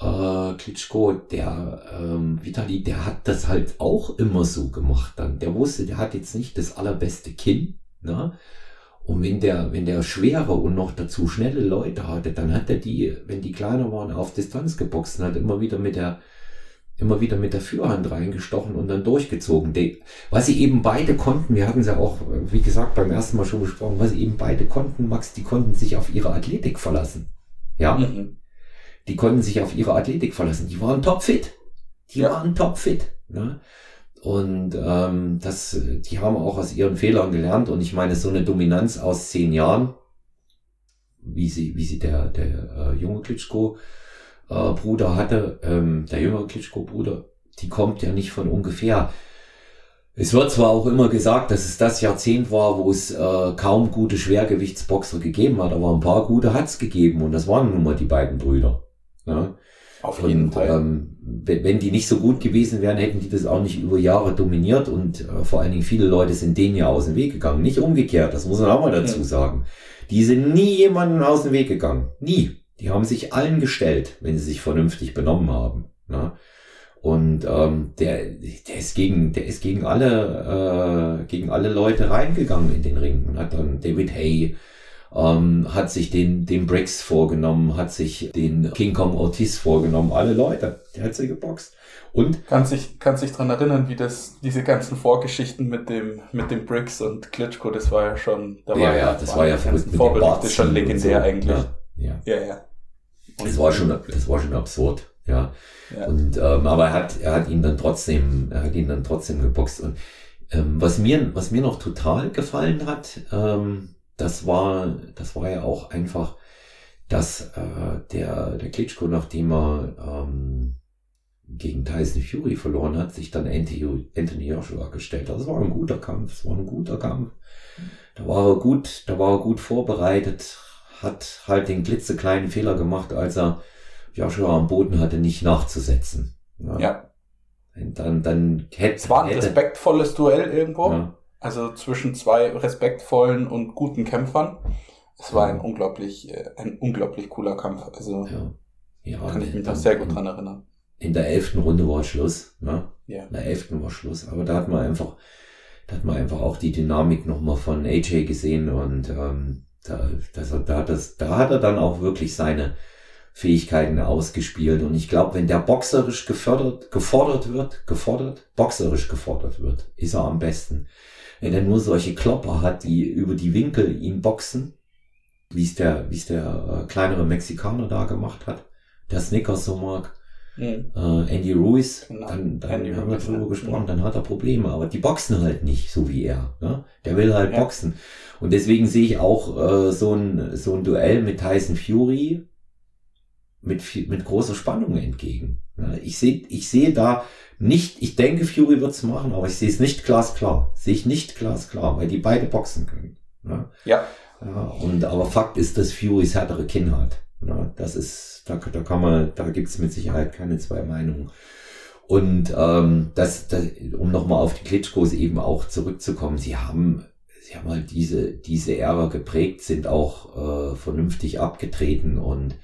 äh, Klitschko, der ähm, Vitali, der hat das halt auch immer so gemacht dann. Der wusste, der hat jetzt nicht das allerbeste Kinn, ne? Und wenn der, wenn der schwere und noch dazu schnelle Leute hatte, dann hat er die, wenn die kleiner waren, auf Distanz geboxt und hat immer wieder mit der, immer wieder mit der Führhand reingestochen und dann durchgezogen. Die, was sie eben beide konnten, wir hatten es ja auch, wie gesagt, beim ersten Mal schon besprochen, was sie eben beide konnten, Max, die konnten sich auf ihre Athletik verlassen. Ja. Mhm. Die konnten sich auf ihre Athletik verlassen. Die waren topfit. Die ja. waren topfit. Ne? Und ähm, das, die haben auch aus ihren Fehlern gelernt. Und ich meine, so eine Dominanz aus zehn Jahren, wie sie, wie sie der, der äh, junge Klitschko äh, hatte, ähm, der jüngere Klitschko Bruder, die kommt ja nicht von ungefähr. Es wird zwar auch immer gesagt, dass es das Jahrzehnt war, wo es äh, kaum gute Schwergewichtsboxer gegeben hat, aber ein paar gute hat's gegeben und das waren nun mal die beiden Brüder. Ja? Auf jeden und, Fall. Ähm, wenn die nicht so gut gewesen wären, hätten die das auch nicht über Jahre dominiert und äh, vor allen Dingen viele Leute sind denen ja aus dem Weg gegangen. Nicht umgekehrt, das muss man auch mal dazu sagen. Die sind nie jemanden aus dem Weg gegangen. Nie. Die haben sich allen gestellt, wenn sie sich vernünftig benommen haben. Ne? Und ähm, der, der ist gegen, der ist gegen alle, äh, gegen alle Leute reingegangen in den Ring und hat dann David Hay ähm, hat sich den, den Briggs vorgenommen, hat sich den King Kong Ortiz vorgenommen, alle Leute, der hat sie geboxt. Und kannst dich, kannst dich dran erinnern, wie das, diese ganzen Vorgeschichten mit dem, mit dem Briggs und Klitschko, das war ja schon, da ja, war ja, das war ja verrückt mit Vorberichte schon legendär so. eigentlich. Ja, ja. ja, ja. Das war schon, das war schon absurd, ja. ja. Und, ähm, aber er hat, er hat ihn dann trotzdem, er hat ihn dann trotzdem geboxt und, ähm, was mir, was mir noch total gefallen hat, ähm, das war, das war ja auch einfach, dass äh, der, der Klitschko, nachdem er ähm, gegen Tyson Fury verloren hat, sich dann Anthony, Joshua gestellt hat. Das war ein guter Kampf, das war ein guter Kampf. Da war er gut, da war er gut vorbereitet, hat halt den klitzekleinen Fehler gemacht, als er Joshua am Boden hatte, nicht nachzusetzen. Ja. ja. Und dann, dann hätte, es war ein hätte, respektvolles Duell irgendwo. Ja. Also zwischen zwei respektvollen und guten Kämpfern. Es war ein unglaublich, äh, ein unglaublich cooler Kampf. Also ja. Ja, kann ich mich da sehr gut dran erinnern. In der elften Runde war Schluss. Ne? Ja. In der elften war Schluss. Aber da hat man einfach, da hat man einfach auch die Dynamik nochmal von AJ gesehen und ähm, da, das, da, das, da hat er dann auch wirklich seine Fähigkeiten ausgespielt. Und ich glaube, wenn der boxerisch gefördert, gefordert wird, gefordert, boxerisch gefordert wird, ist er am besten wenn er nur solche Klopper hat, die über die Winkel ihn boxen, wie es der, wie es der äh, kleinere Mexikaner da gemacht hat, der Snickers so mag, mhm. äh, Andy Ruiz, genau. dann, dann Andy haben wir drüber gesprochen, mhm. dann hat er Probleme, aber die boxen halt nicht so wie er. Ne? Der will halt ja. boxen. Und deswegen sehe ich auch äh, so, ein, so ein Duell mit Tyson Fury mit, mit großer Spannung entgegen. Ich sehe ich sehe da nicht, ich denke, Fury wird's machen, aber ich sehe es nicht glasklar. Sehe ich nicht glasklar, weil die beide boxen können. Ne? Ja. ja. Und aber Fakt ist, dass Furys härtere Kinn hat. Das ist, da, da kann man, da gibt's mit Sicherheit keine zwei Meinungen. Und ähm, das, das um nochmal auf die Klitschkos eben auch zurückzukommen, sie haben, sie haben halt diese, diese Ära geprägt, sind auch äh, vernünftig abgetreten und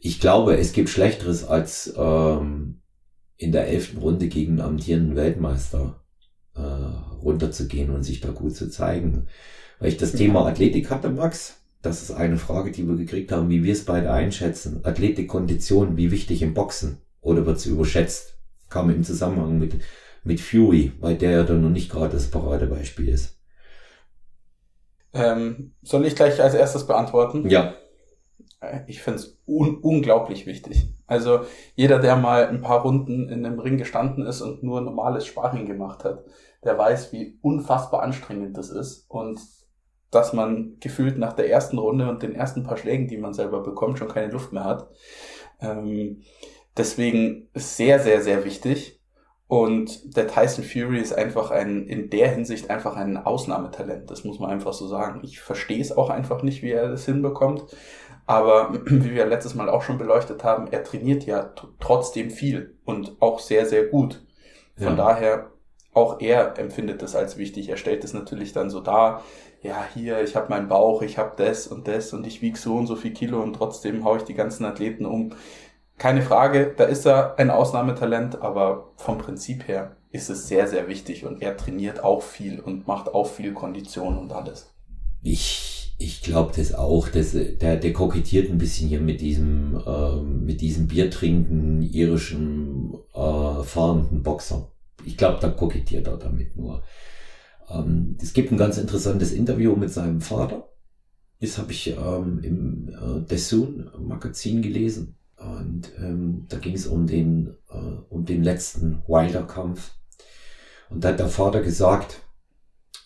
ich glaube, es gibt Schlechteres als ähm, in der elften Runde gegen einen amtierenden Weltmeister äh, runterzugehen und sich da gut zu zeigen. Weil ich das Thema Athletik hatte, Max, das ist eine Frage, die wir gekriegt haben, wie wir es beide einschätzen. Athletikkondition, wie wichtig im Boxen? Oder wird sie überschätzt? Kam im Zusammenhang mit, mit Fury, weil der ja dann noch nicht gerade das Paradebeispiel ist. Ähm, soll ich gleich als erstes beantworten? Ja. Ich finde es un unglaublich wichtig. Also jeder, der mal ein paar Runden in einem Ring gestanden ist und nur normales Sparring gemacht hat, der weiß, wie unfassbar anstrengend das ist und dass man gefühlt nach der ersten Runde und den ersten paar Schlägen, die man selber bekommt, schon keine Luft mehr hat. Ähm, deswegen sehr, sehr, sehr wichtig. Und der Tyson Fury ist einfach ein, in der Hinsicht einfach ein Ausnahmetalent. Das muss man einfach so sagen. Ich verstehe es auch einfach nicht, wie er das hinbekommt. Aber wie wir letztes Mal auch schon beleuchtet haben, er trainiert ja trotzdem viel und auch sehr, sehr gut. Von ja. daher, auch er empfindet das als wichtig. Er stellt es natürlich dann so dar, ja, hier, ich habe meinen Bauch, ich habe das und das und ich wiege so und so viel Kilo und trotzdem haue ich die ganzen Athleten um keine Frage, da ist er ein Ausnahmetalent, aber vom Prinzip her ist es sehr, sehr wichtig und er trainiert auch viel und macht auch viel Kondition und alles. Ich, ich glaube das auch, dass, der, der kokettiert ein bisschen hier mit diesem, äh, mit diesem biertrinkenden, irischen, äh, fahrenden Boxer. Ich glaube, da kokettiert er damit nur. Ähm, es gibt ein ganz interessantes Interview mit seinem Vater. Das habe ich ähm, im äh, The Soon Magazin gelesen und ähm, da ging es um den, äh, um den letzten Wilder-Kampf. Und da hat der Vater gesagt,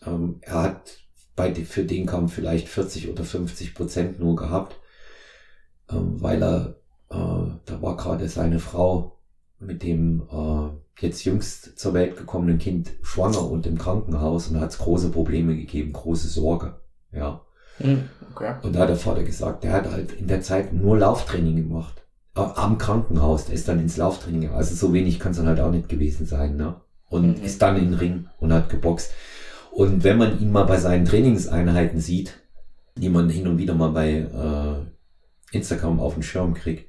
ähm, er hat bei, für den Kampf vielleicht 40 oder 50 Prozent nur gehabt, ähm, weil er, äh, da war gerade seine Frau mit dem äh, jetzt jüngst zur Welt gekommenen Kind schwanger und im Krankenhaus und da hat es große Probleme gegeben, große Sorge. Ja. Hm, okay. Und da hat der Vater gesagt, der hat halt in der Zeit nur Lauftraining gemacht am Krankenhaus, der ist dann ins Lauftraining, also so wenig kann es dann halt auch nicht gewesen sein, ne? Und mhm. ist dann in den Ring und hat geboxt. Und wenn man ihn mal bei seinen Trainingseinheiten sieht, die man hin und wieder mal bei äh, Instagram auf den Schirm kriegt,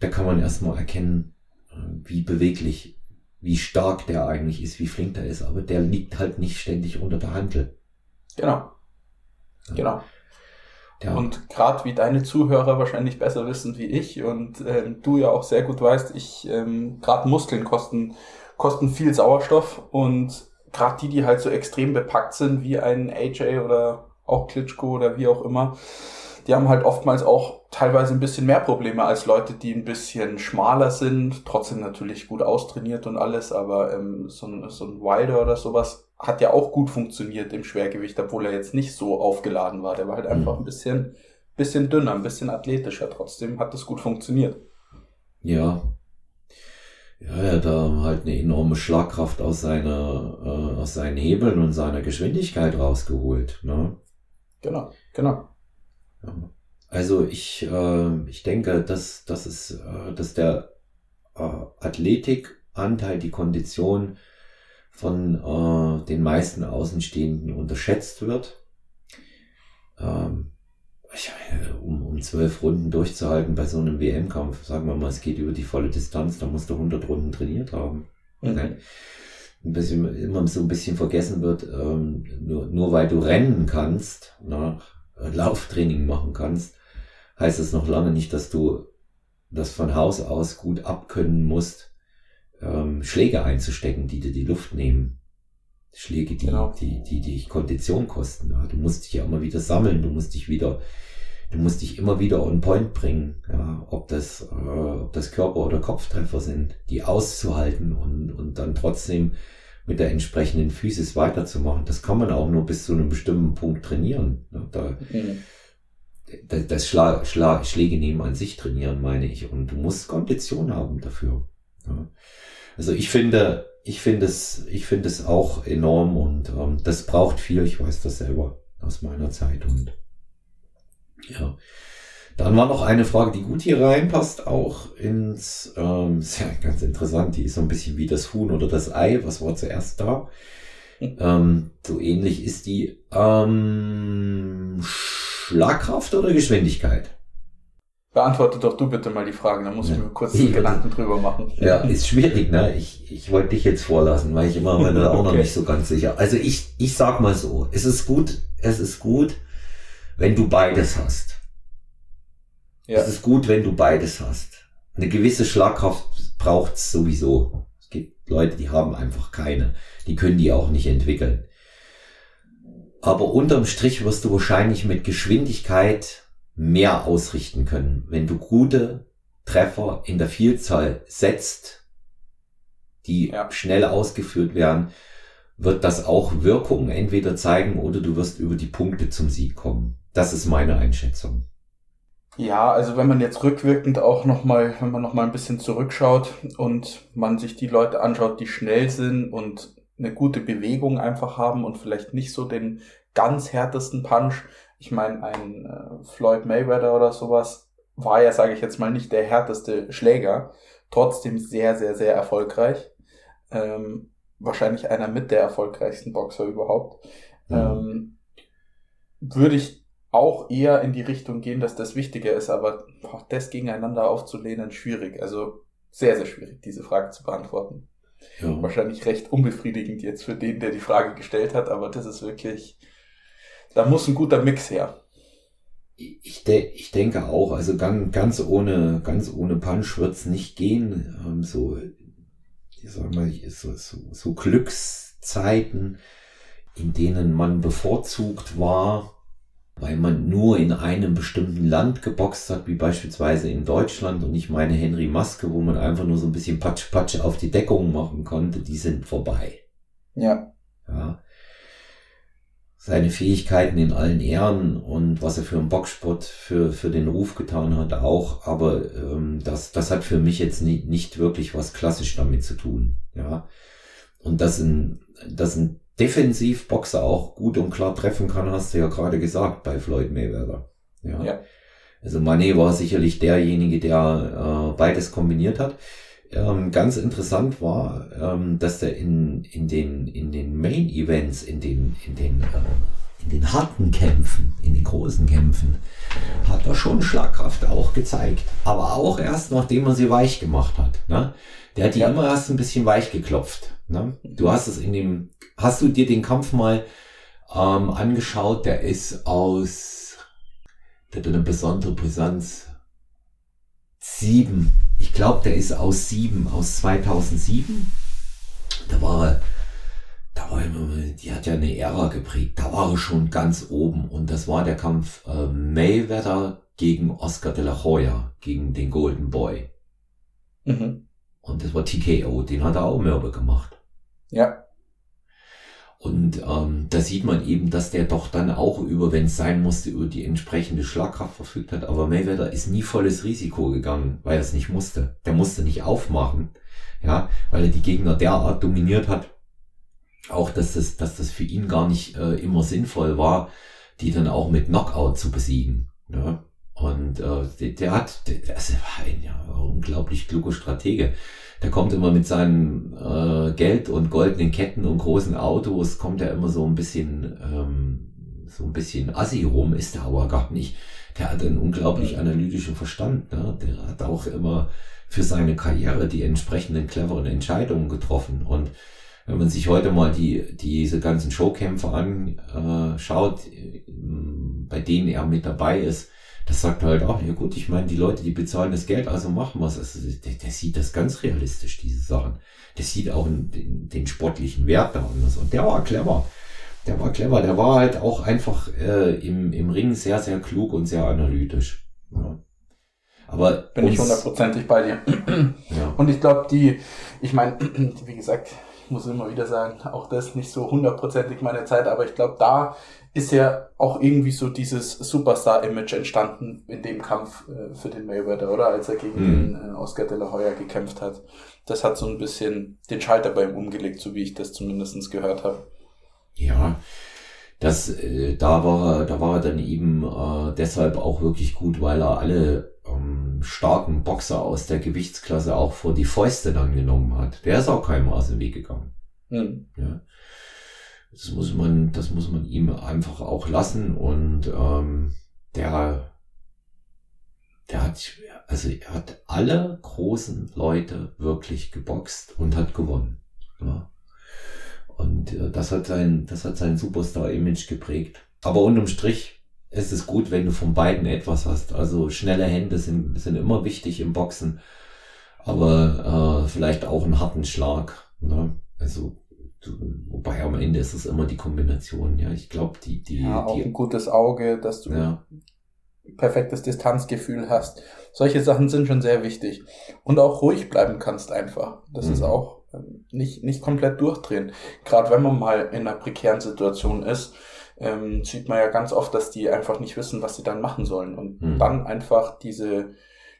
da kann man erstmal erkennen, äh, wie beweglich, wie stark der eigentlich ist, wie flink der ist, aber der liegt halt nicht ständig unter der Handel. Genau. Genau. Ja. Und gerade wie deine Zuhörer wahrscheinlich besser wissen wie ich und ähm, du ja auch sehr gut weißt, ich ähm, gerade Muskeln kosten kosten viel Sauerstoff und gerade die, die halt so extrem bepackt sind wie ein AJ oder auch Klitschko oder wie auch immer, die haben halt oftmals auch teilweise ein bisschen mehr Probleme als Leute, die ein bisschen schmaler sind, trotzdem natürlich gut austrainiert und alles, aber ähm, so, ein, so ein Wilder oder sowas hat ja auch gut funktioniert im Schwergewicht, obwohl er jetzt nicht so aufgeladen war. Der war halt einfach mhm. ein bisschen, bisschen dünner, ein bisschen athletischer. Trotzdem hat das gut funktioniert. Ja. Ja, er hat da halt eine enorme Schlagkraft aus seiner, äh, aus seinen Hebeln und seiner Geschwindigkeit rausgeholt, ne? Genau, genau. Ja. Also ich, äh, ich denke, dass, dass es, äh, dass der äh, Athletikanteil, die Kondition von äh, den meisten Außenstehenden unterschätzt wird. Ähm, um, um zwölf Runden durchzuhalten bei so einem WM-Kampf, sagen wir mal, es geht über die volle Distanz, da musst du 100 Runden trainiert haben. Mhm. Okay. Ein bisschen, immer so ein bisschen vergessen wird, ähm, nur, nur weil du rennen kannst, nach Lauftraining machen kannst, heißt es noch lange nicht, dass du das von Haus aus gut abkönnen musst, ähm, Schläge einzustecken, die dir die Luft nehmen. Schläge, die, genau. die, die, die dich Kondition kosten. Ja. Du musst dich ja immer wieder sammeln, du musst dich wieder, du musst dich immer wieder on point bringen, ja, ob das, äh, ob das Körper- oder Kopftreffer sind, die auszuhalten und, und dann trotzdem mit der entsprechenden Physis weiterzumachen. Das kann man auch nur bis zu einem bestimmten Punkt trainieren. Ja, da, mhm. das, das Schla Schla Schläge nehmen an sich trainieren, meine ich. Und du musst Kondition haben dafür. Ja. Also ich finde, ich finde es, ich finde es auch enorm und ähm, das braucht viel. Ich weiß das selber aus meiner Zeit und ja. Dann war noch eine Frage, die gut hier reinpasst, auch ins, ähm, ist ja ganz interessant, die ist so ein bisschen wie das Huhn oder das Ei, was war zuerst da? Ähm, so ähnlich ist die ähm, Schlagkraft oder Geschwindigkeit? Beantworte doch du bitte mal die Fragen, dann muss ich mir kurz ich Gedanken drüber machen. Ja, ist schwierig, ne? Ich, ich wollte dich jetzt vorlassen, weil ich immer da auch okay. noch nicht so ganz sicher. Also ich, ich sag mal so, es ist gut, es ist gut, wenn du beides hast. Ja. Es ist gut, wenn du beides hast. Eine gewisse Schlagkraft braucht's sowieso. Es gibt Leute, die haben einfach keine. Die können die auch nicht entwickeln. Aber unterm Strich wirst du wahrscheinlich mit Geschwindigkeit mehr ausrichten können. Wenn du gute Treffer in der Vielzahl setzt, die ja. schnell ausgeführt werden, wird das auch Wirkung entweder zeigen oder du wirst über die Punkte zum Sieg kommen. Das ist meine Einschätzung. Ja, also wenn man jetzt rückwirkend auch nochmal, wenn man nochmal ein bisschen zurückschaut und man sich die Leute anschaut, die schnell sind und eine gute Bewegung einfach haben und vielleicht nicht so den ganz härtesten Punch. Ich meine, ein äh, Floyd Mayweather oder sowas war ja, sage ich jetzt mal, nicht der härteste Schläger, trotzdem sehr, sehr, sehr erfolgreich. Ähm, wahrscheinlich einer mit der erfolgreichsten Boxer überhaupt. Mhm. Ähm, würde ich auch eher in die Richtung gehen, dass das wichtiger ist, aber boah, das gegeneinander aufzulehnen, schwierig. Also sehr, sehr schwierig, diese Frage zu beantworten. Ja. Wahrscheinlich recht unbefriedigend jetzt für den, der die Frage gestellt hat, aber das ist wirklich, da muss ein guter Mix her. Ich, de ich denke auch, also ganz, ganz ohne, ganz ohne Punch wird's nicht gehen. Ähm, so, ich sag mal, so, so, so Glückszeiten, in denen man bevorzugt war, weil man nur in einem bestimmten Land geboxt hat, wie beispielsweise in Deutschland. Und ich meine Henry Maske, wo man einfach nur so ein bisschen Patsch-Patsch auf die Deckung machen konnte, die sind vorbei. Ja. Ja. Seine Fähigkeiten in allen Ehren und was er für einen Boxsport für, für den Ruf getan hat auch, aber ähm, das, das hat für mich jetzt nie, nicht wirklich was klassisch damit zu tun. Ja. Und dass ein, dass ein Defensivboxer auch gut und klar treffen kann, hast du ja gerade gesagt bei Floyd Mayweather. Ja. ja. Also Mané war sicherlich derjenige, der äh, beides kombiniert hat. Ähm, ganz interessant war, ähm, dass der in, in den, in den Main Events, in den, in den, äh, in den harten Kämpfen, in den großen Kämpfen, hat er schon Schlagkraft auch gezeigt. Aber auch erst, nachdem er sie weich gemacht hat. Ne? Der hat die ja. immer erst ein bisschen weich geklopft. Ne? Du hast es in dem Hast du dir den Kampf mal ähm, angeschaut? Der ist aus, der hat eine besondere Brisanz. Sieben. Ich glaube, der ist aus sieben, aus 2007. Da war er, da war immer, die hat ja eine Ära geprägt. Da war er schon ganz oben. Und das war der Kampf äh, Mayweather gegen Oscar de la Hoya, gegen den Golden Boy. Mhm. Und das war TKO, den hat er auch mürbe gemacht. Ja. Und ähm, da sieht man eben, dass der doch dann auch über, wenn es sein musste, über die entsprechende Schlagkraft verfügt hat. Aber Mayweather ist nie volles Risiko gegangen, weil er es nicht musste. Der musste nicht aufmachen, ja, weil er die Gegner derart dominiert hat. Auch, dass das, dass das für ihn gar nicht äh, immer sinnvoll war, die dann auch mit Knockout zu besiegen. Ja. Und äh, der, der hat, der, das war ein ja, unglaublich kluger Stratege der kommt immer mit seinem äh, Geld und goldenen Ketten und großen Autos, kommt er immer so ein bisschen, ähm, so ein bisschen assi rum, ist er aber gar nicht. Der hat einen unglaublich analytischen Verstand, ne? Der hat auch immer für seine Karriere die entsprechenden cleveren Entscheidungen getroffen und wenn man sich heute mal die, diese ganzen Showkämpfe anschaut, äh, bei denen er mit dabei ist, das sagt halt auch, ja gut, ich meine, die Leute, die bezahlen das Geld, also machen wir es. Also der, der, sieht das ganz realistisch, diese Sachen. Der sieht auch den, den sportlichen Wert da und, so. und der war clever. Der war clever, der war halt auch einfach äh, im, im Ring sehr, sehr klug und sehr analytisch. Ja. Aber bin ich hundertprozentig bei dir. Ja. Und ich glaube, die, ich meine, wie gesagt, ich muss immer wieder sagen, auch das nicht so hundertprozentig meine Zeit, aber ich glaube, da ist ja auch irgendwie so dieses Superstar-Image entstanden in dem Kampf äh, für den Mayweather, oder? Als er gegen mhm. den äh, Oscar de la Hoya gekämpft hat. Das hat so ein bisschen den Schalter bei ihm umgelegt, so wie ich das zumindest gehört habe. Ja, das, äh, da war, da war er dann eben äh, deshalb auch wirklich gut, weil er alle ähm, starken Boxer aus der Gewichtsklasse auch vor die Fäuste dann genommen hat. Der ist auch keinem aus dem Weg gegangen. Mhm. Ja. Das muss man, das muss man ihm einfach auch lassen und ähm, der, der hat, also er hat alle großen Leute wirklich geboxt und hat gewonnen. Ja. Und äh, das hat sein, das hat sein Superstar-Image geprägt. Aber unterm Strich ist es gut, wenn du von beiden etwas hast. Also schnelle Hände sind, sind immer wichtig im Boxen, aber äh, vielleicht auch einen harten Schlag. Ne? Also Wobei am Ende ist es immer die Kombination, ja. Ich glaube, die, die. Ja, auch die, ein gutes Auge, dass du ja. perfektes Distanzgefühl hast. Solche Sachen sind schon sehr wichtig. Und auch ruhig bleiben kannst einfach. Das mhm. ist auch ähm, nicht, nicht komplett durchdrehen. Gerade wenn man mal in einer prekären Situation ist, ähm, sieht man ja ganz oft, dass die einfach nicht wissen, was sie dann machen sollen. Und Mhm. dann einfach diese,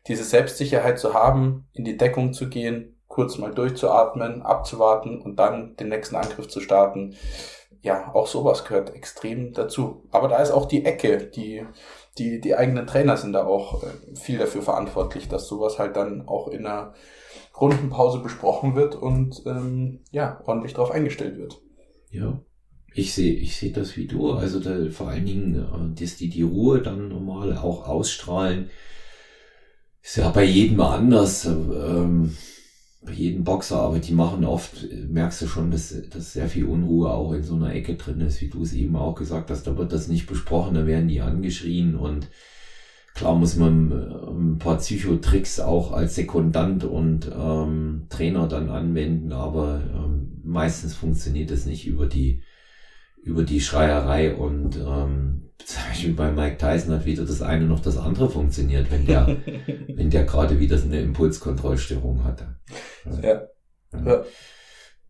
diese Selbstsicherheit zu haben, in die Deckung zu gehen, kurz mal durchzuatmen, abzuwarten und dann den nächsten Angriff zu starten. Ja, auch sowas gehört extrem dazu. Aber da ist auch die Ecke, die, die, die eigenen Trainer sind da auch äh, viel dafür verantwortlich, dass sowas halt dann auch in einer Rundenpause besprochen wird und ähm, ja, ordentlich darauf eingestellt wird. Ja. Ich sehe, ich sehe das wie du. Also da, vor allen Dingen, äh, dass die die Ruhe dann normal auch ausstrahlen, ist ja bei jedem anders. Ähm, bei jedem Boxer, aber die machen oft, äh, merkst du schon, dass, dass sehr viel Unruhe auch in so einer Ecke drin ist, wie du es eben auch gesagt hast. Da wird das nicht besprochen, da werden die angeschrien und klar muss man äh, ein paar Psychotricks auch als Sekundant und ähm, Trainer dann anwenden, aber ähm, meistens funktioniert es nicht über die über die Schreierei und ähm, zum Beispiel bei Mike Tyson hat weder das eine noch das andere funktioniert, wenn der wenn der gerade wieder so eine Impulskontrollstörung hatte. Ja. Ja.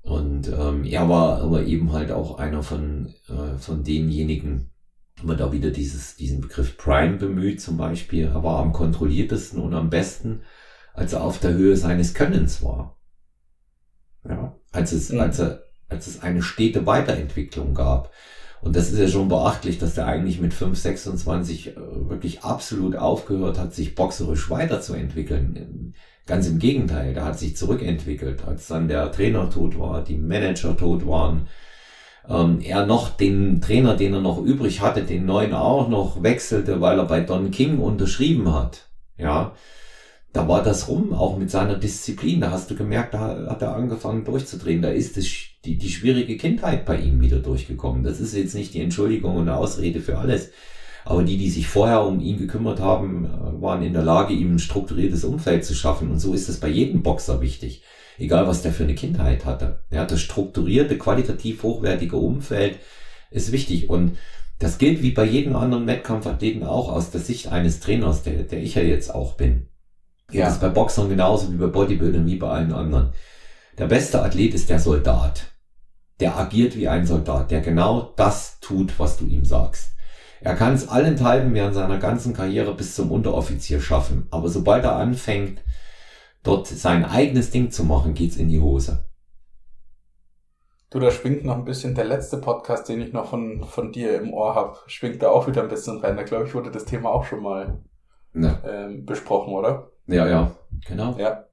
Und ähm, er war aber eben halt auch einer von, äh, von denjenigen, wenn man da wieder dieses, diesen Begriff Prime bemüht zum Beispiel, er war am kontrolliertesten und am besten, als er auf der Höhe seines Könnens war. Ja. Als es, Mhm. als er, als es eine stete Weiterentwicklung gab. Und das ist ja schon beachtlich, dass der eigentlich mit 5, 26 äh, wirklich absolut aufgehört hat, sich boxerisch weiterzuentwickeln. Ganz im Gegenteil, der hat sich zurückentwickelt, als dann der Trainer tot war, die Manager tot waren. Ähm, er noch den Trainer, den er noch übrig hatte, den neuen auch noch wechselte, weil er bei Don King unterschrieben hat. Ja, da war das rum, auch mit seiner Disziplin. Da hast du gemerkt, da hat er angefangen durchzudrehen. Da ist es, die, die schwierige Kindheit bei ihm wieder durchgekommen. Das ist jetzt nicht die Entschuldigung und eine Ausrede für alles. Aber die, die sich vorher um ihn gekümmert haben, äh, waren in der Lage, ihm ein strukturiertes Umfeld zu schaffen. Und so ist es bei jedem Boxer wichtig. Egal, was der für eine Kindheit hatte. Ja, das strukturierte, qualitativ hochwertige Umfeld ist wichtig. Und das gilt wie bei jedem anderen Wettkampfathleten auch aus der Sicht eines Trainers, der, der ich ja jetzt auch bin. Ja. Das ist bei Boxern genauso wie bei Bodybuildern, wie bei allen anderen. Der beste Athlet ist der Soldat. Der agiert wie ein Soldat, der genau das tut, was du ihm sagst. Er kann es allenthalben während seiner ganzen Karriere bis zum Unteroffizier schaffen. Aber sobald er anfängt, dort sein eigenes Ding zu machen, geht's in die Hose. Du, da schwingt noch ein bisschen der letzte Podcast, den ich noch von, von dir im Ohr habe, schwingt da auch wieder ein bisschen rein. Da glaube ich, wurde das Thema auch schon mal Ne. ähm, besprochen, oder? Ja, ja, genau. Ja.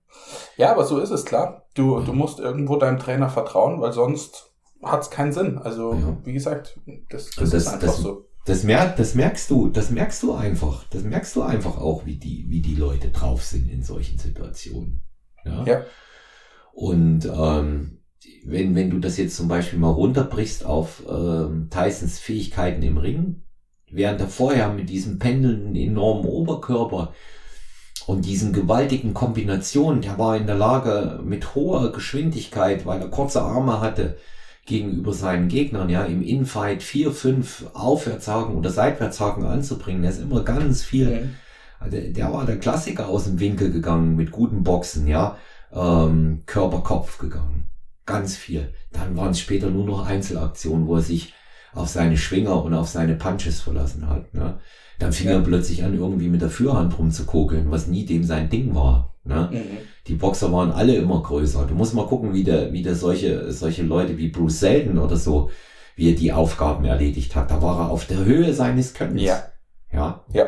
Ja, aber so ist es, klar. Du, du musst irgendwo deinem Trainer vertrauen, weil sonst hat es keinen Sinn. Also, Ja. wie gesagt, das, das, das- ist einfach das- so. Das, mer das merkst du, das merkst du einfach. Das merkst du einfach auch, wie die, wie die Leute drauf sind in solchen Situationen. Ja. Ja. Und ähm, wenn, wenn du das jetzt zum Beispiel mal runterbrichst auf ähm, Tysons Fähigkeiten im Ring, während er vorher mit diesem pendelnden enormen Oberkörper und diesen gewaltigen Kombinationen, der war in der Lage mit hoher Geschwindigkeit, weil er kurze Arme hatte, gegenüber seinen Gegnern, ja, im Infight vier, fünf Aufwärtshaken oder Seitwärtshaken anzubringen. Der ist immer ganz viel also der war der Klassiker aus dem Winkel gegangen mit guten Boxen, ja. Ähm, Körper-Kopf gegangen. Ganz viel. Dann waren es später nur noch Einzelaktionen, wo er sich auf seine Schwinger und auf seine Punches verlassen hat. Ne? Dann fing Ja. er plötzlich an, irgendwie mit der Führhand rumzukokeln, was nie dem sein Ding war. Ne? Mhm. Die Boxer waren alle immer größer. Du musst mal gucken, wie der, wie der solche, solche Leute wie Bruce Selden oder so, wie er die Aufgaben erledigt hat. Da war er auf der Höhe seines Könnens. Ja. Ja Ja.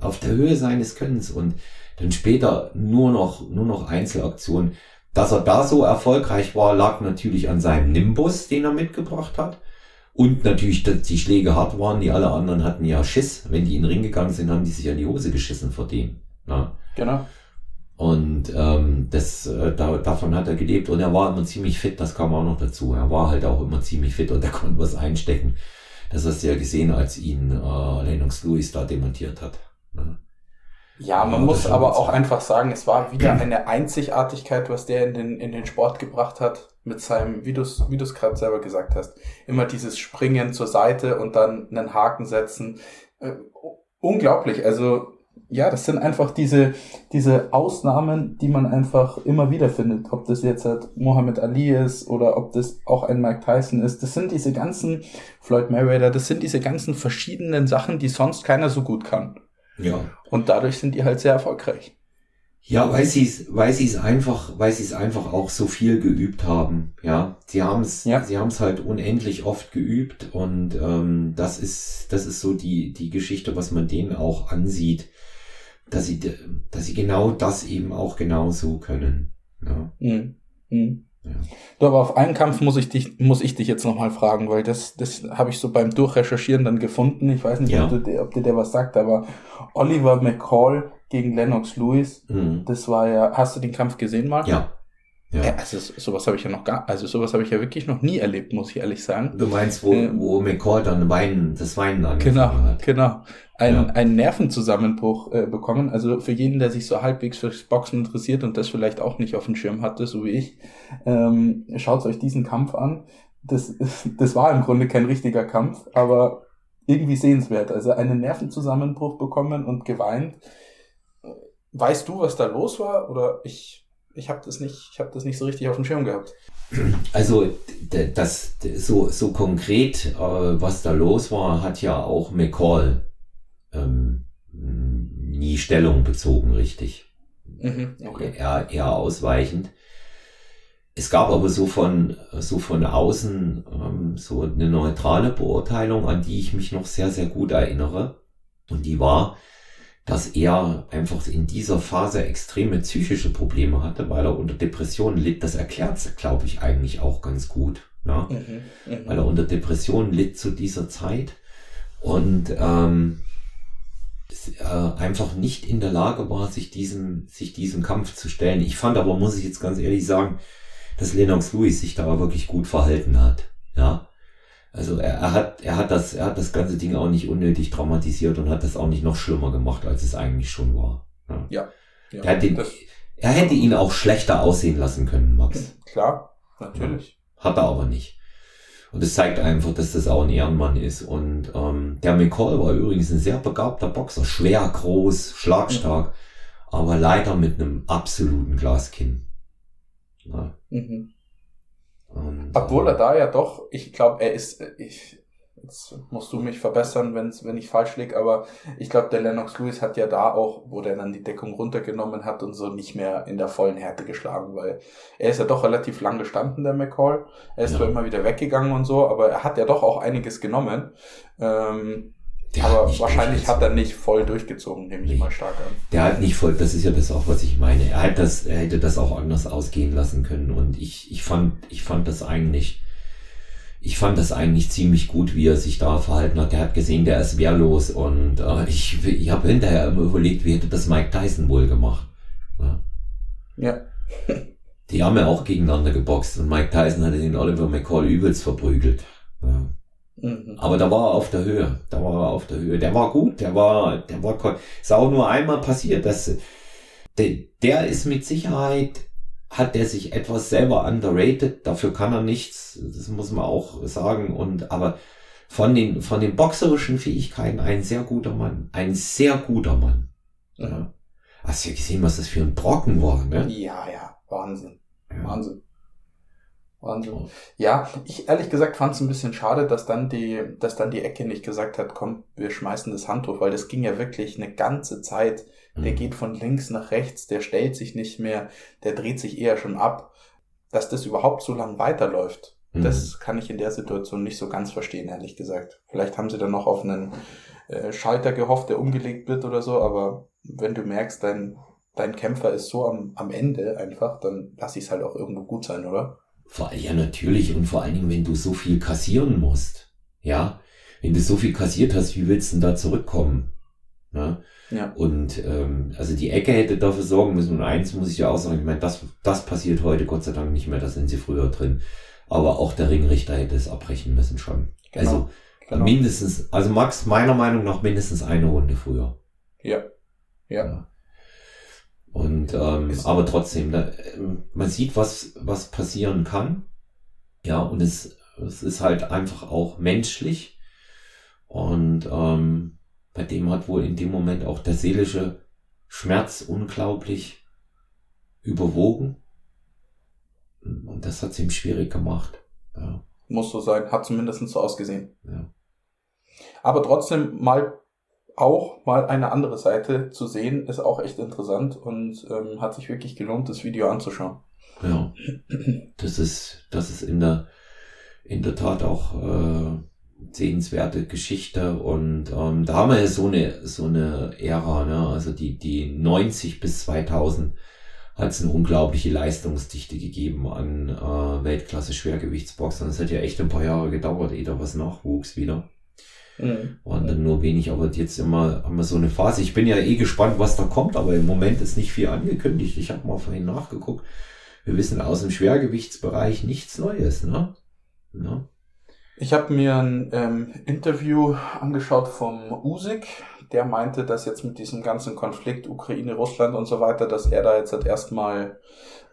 auf der Höhe seines Könnens und dann später nur noch, nur noch Einzelaktionen. Dass er da so erfolgreich war, lag natürlich an seinem Nimbus, den er mitgebracht hat. Und natürlich, dass die Schläge hart waren. Die alle anderen hatten ja Schiss. Wenn die in den Ring gegangen sind, haben die sich an die Hose geschissen vor dem. Ne? Genau. Und ähm, das, äh, da, davon hat er gelebt. Und er war immer ziemlich fit, das kam auch noch dazu. Er war halt auch immer ziemlich fit und er konnte was einstecken. Das hast du ja gesehen, als ihn äh, Lennox Lewis da demontiert hat. Ne? Ja, man Ja, muss aber auch einfach sagen, es war wieder eine Einzigartigkeit, was der in den, in den Sport gebracht hat, mit seinem, wie du es wie du's gerade selber gesagt hast, immer dieses Springen zur Seite und dann einen Haken setzen. Äh, unglaublich, also ja, das sind einfach diese, diese Ausnahmen, die man einfach immer wieder findet. Ob das jetzt halt Muhammad Ali ist oder ob das auch ein Mike Tyson ist. Das sind diese ganzen Floyd Mayweather, das sind diese ganzen verschiedenen Sachen, die sonst keiner so gut kann. Ja. Und dadurch sind die halt sehr erfolgreich. Ja, weil sie es, weil sie es einfach, weil sie es einfach auch so viel geübt haben. Ja, sie haben es, Ja. sie haben es halt unendlich oft geübt und ähm, das ist, das ist so die die Geschichte, was man denen auch ansieht, dass sie, dass sie genau das eben auch genau so können. Ja, Mhm. Mhm. Du, aber auf einen Kampf muss ich dich, muss ich dich jetzt nochmal fragen, weil das, das habe ich so beim Durchrecherchieren dann gefunden. Ich weiß nicht, Ja. ob, du, dir- ob dir der was sagt, aber Oliver McCall gegen Lennox Lewis, mhm. das war ja, hast du den Kampf gesehen mal? ja, Ja, ja. also sowas habe ich ja noch gar, also sowas habe ich ja wirklich noch nie erlebt, muss ich ehrlich sagen. Du meinst, wo, Ähm. wo McCall dann Weinen, das Weinen angefangen Genau, hat? genau. Ein, Ja. einen Nervenzusammenbruch äh, bekommen. Also für jeden, der sich so halbwegs fürs Boxen interessiert und das vielleicht auch nicht auf dem Schirm hatte, so wie ich, ähm, schaut euch diesen Kampf an. Das, das war im Grunde kein richtiger Kampf, aber irgendwie sehenswert. Also einen Nervenzusammenbruch bekommen und geweint. Weißt du, was da los war? Oder ich, ich habe das nicht, ich habe das nicht so richtig auf dem Schirm gehabt. Also das so so konkret, äh, was da los war, hat ja auch McCall ähm, nie Stellung bezogen, richtig. Mhm, okay. Eher, eher ausweichend. Es gab aber so von so von außen ähm, so eine neutrale Beurteilung, an die ich mich noch sehr sehr gut erinnere. Und die war, dass er einfach in dieser Phase extreme psychische Probleme hatte, weil er unter Depressionen litt. Das erklärt, glaube ich, eigentlich auch ganz gut. Ja? Mhm, mhm. Weil er unter Depressionen litt zu dieser Zeit und ähm, äh, einfach nicht in der Lage war, sich diesem, sich diesem Kampf zu stellen. Ich fand aber, muss ich jetzt ganz ehrlich sagen, dass Lennox Lewis sich da wirklich gut verhalten hat. Ja. Also er, er hat, er hat das, er hat das ganze Ding auch nicht unnötig dramatisiert und hat das auch nicht noch schlimmer gemacht, als es eigentlich schon war. Ja. Ja, Er, hat den, er hätte ihn auch schlechter aussehen lassen können, Max. klar, natürlich. Hat er aber nicht. Und es zeigt einfach, dass das auch ein Ehrenmann ist. Und ähm, der McCall war übrigens ein sehr begabter Boxer. Schwer, groß, schlagstark, aber leider mit einem absoluten Glaskinn. Ja, Mhm. Und, Obwohl äh, er da ja doch, ich glaube, er ist, äh, ich, jetzt musst du mich verbessern, wenn's, wenn ich falsch lieg, aber ich glaube, der Lennox Lewis hat ja da auch, wo der dann die Deckung runtergenommen hat und so nicht mehr in der vollen Härte geschlagen, weil er ist ja doch relativ lang gestanden, der McCall. Er ist Ja. zwar immer wieder weggegangen und so, aber er hat ja doch auch einiges genommen. Ähm, der aber wahrscheinlich hat er nicht voll durchgezogen, nehme ich Nee. mal stark an. Der hat nicht voll, das ist ja das auch, was ich meine. Er hat das, er hätte das auch anders ausgehen lassen können. Und ich, ich fand, ich fand das eigentlich, ich fand das eigentlich ziemlich gut, wie er sich da verhalten hat. Er hat gesehen, der ist wehrlos und äh, ich, ich habe hinterher immer überlegt, wie hätte das Mike Tyson wohl gemacht. Ja. Ja. Die haben ja auch gegeneinander geboxt und Mike Tyson hatte den Oliver McCall übelst verprügelt. Ja. Mhm. Aber da war er auf der Höhe. Da war er auf der Höhe. Der war gut, der war, der war, ist auch nur einmal passiert, dass, der, der ist mit Sicherheit, hat der sich etwas selber underrated. Dafür kann er nichts. Das muss man auch sagen. Und, aber von den, von den boxerischen Fähigkeiten ein sehr guter Mann. Ein sehr guter Mann. Ja. Hast du ja gesehen, was das für ein Brocken war, ne? Ja, ja, Wahnsinn. Ja. Wahnsinn. Wahnsinn. Ja, ich ehrlich gesagt fand es ein bisschen schade, dass dann die, dass dann die Ecke nicht gesagt hat, komm, wir schmeißen das Handtuch, weil das ging ja wirklich eine ganze Zeit. Der Mhm. geht von links nach rechts, der stellt sich nicht mehr, der dreht sich eher schon ab. Dass das überhaupt so lang weiterläuft, Mhm. das kann ich in der Situation nicht so ganz verstehen, ehrlich gesagt. Vielleicht haben sie dann noch auf einen äh, Schalter gehofft, der umgelegt wird oder so, aber wenn du merkst, dein, dein Kämpfer ist so am, am Ende einfach, dann lass ich es halt auch irgendwo gut sein, oder? Vor, ja, natürlich. Und vor allen Dingen, wenn du so viel kassieren musst. Ja. Wenn du so viel kassiert hast, wie willst du denn da zurückkommen? Ja. Ja. Und ähm, also die Ecke hätte dafür sorgen müssen. Und eins muss ich ja auch sagen, ich meine, das, das passiert heute Gott sei Dank nicht mehr, da sind sie früher drin. Aber auch der Ringrichter hätte es abbrechen müssen schon. Also genau. mindestens, also Max, meiner Meinung nach mindestens eine Runde früher. Ja. Ja. Und ähm, Ist- aber trotzdem, da, ähm, man sieht, was was passieren kann. Ja, und es, es ist halt einfach auch menschlich. Und ähm, bei dem hat wohl in dem Moment auch der seelische Schmerz unglaublich überwogen. Und das hat es ihm schwierig gemacht. Ja. Muss so sein, hat zumindest so ausgesehen. Ja. Aber trotzdem mal auch mal eine andere Seite zu sehen, ist auch echt interessant und ähm, hat sich wirklich gelohnt, das Video anzuschauen. Ja, das ist, das ist in der, in der Tat auch äh, sehenswerte Geschichte und ähm, da haben wir ja so eine, so eine Ära, ne? also die, die 90 bis 2000 hat es eine unglaubliche Leistungsdichte gegeben an äh, Weltklasse-Schwergewichtsboxern. Das hat ja echt ein paar Jahre gedauert, ehe da was nachwuchs wieder. Mhm. Waren dann nur wenig, aber jetzt immer haben wir so eine Phase. Ich bin ja eh gespannt, was da kommt, aber im Moment ist nicht viel angekündigt. Ich habe mal vorhin nachgeguckt. Wir wissen aus dem Schwergewichtsbereich nichts Neues, ne? Ja. Ich habe mir ein ähm, Interview angeschaut vom Usik, der meinte, dass jetzt mit diesem ganzen Konflikt Ukraine, Russland und so weiter, dass er da jetzt halt erstmal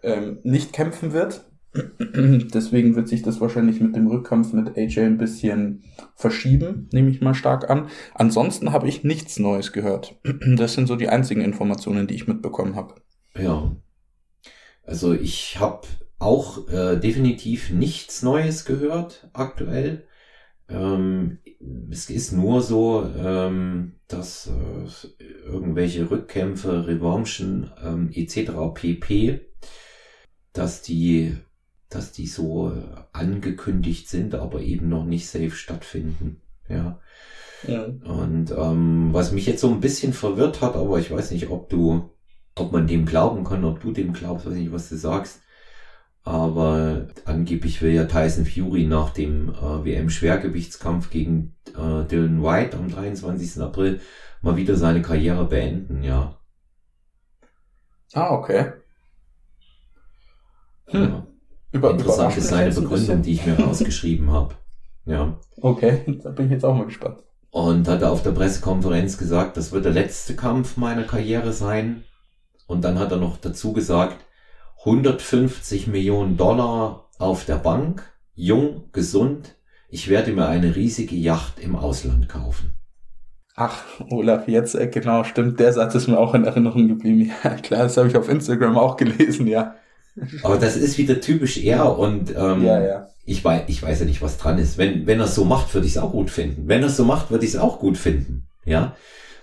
ähm, nicht kämpfen wird. Deswegen wird sich das wahrscheinlich mit dem Rückkampf mit AJ ein bisschen verschieben, nehme ich mal stark an. Ansonsten habe ich nichts Neues gehört. Das sind so die einzigen Informationen, die ich mitbekommen habe. Ja. Also ich habe auch äh, definitiv nichts Neues gehört aktuell. Ähm, es ist nur so, ähm, dass äh, irgendwelche Rückkämpfe, Revanchen ähm, etc. pp, dass die, dass die so angekündigt sind, aber eben noch nicht safe stattfinden. Ja. ja. Und ähm, was mich jetzt so ein bisschen verwirrt hat, aber ich weiß nicht, ob du, ob man dem glauben kann, ob du dem glaubst, weiß nicht, was du sagst aber angeblich will ja Tyson Fury nach dem äh, WM-Schwergewichtskampf gegen äh, Dylan White am 23. April mal wieder seine Karriere beenden, ja. Ah, okay. Hm. Ja. Über, Interessant ist seine Begründung, die ich mir rausgeschrieben habe. Ja. Okay, da bin ich jetzt auch mal gespannt. Und hat er auf der Pressekonferenz gesagt, das wird der letzte Kampf meiner Karriere sein. Und dann hat er noch dazu gesagt, 150 Millionen Dollar auf der Bank, jung, gesund. Ich werde mir eine riesige Yacht im Ausland kaufen. Ach, Olaf, jetzt, äh, genau, stimmt, der Satz ist mir auch in Erinnerung geblieben. Ja, klar, das habe ich auf Instagram auch gelesen, ja. Aber das ist wieder typisch er und ähm, ja, ja. Ich, weiß, ich weiß ja nicht, was dran ist. Wenn, wenn er es so macht, würde ich es auch gut finden. Wenn er es so macht, würde ich es auch gut finden. Ja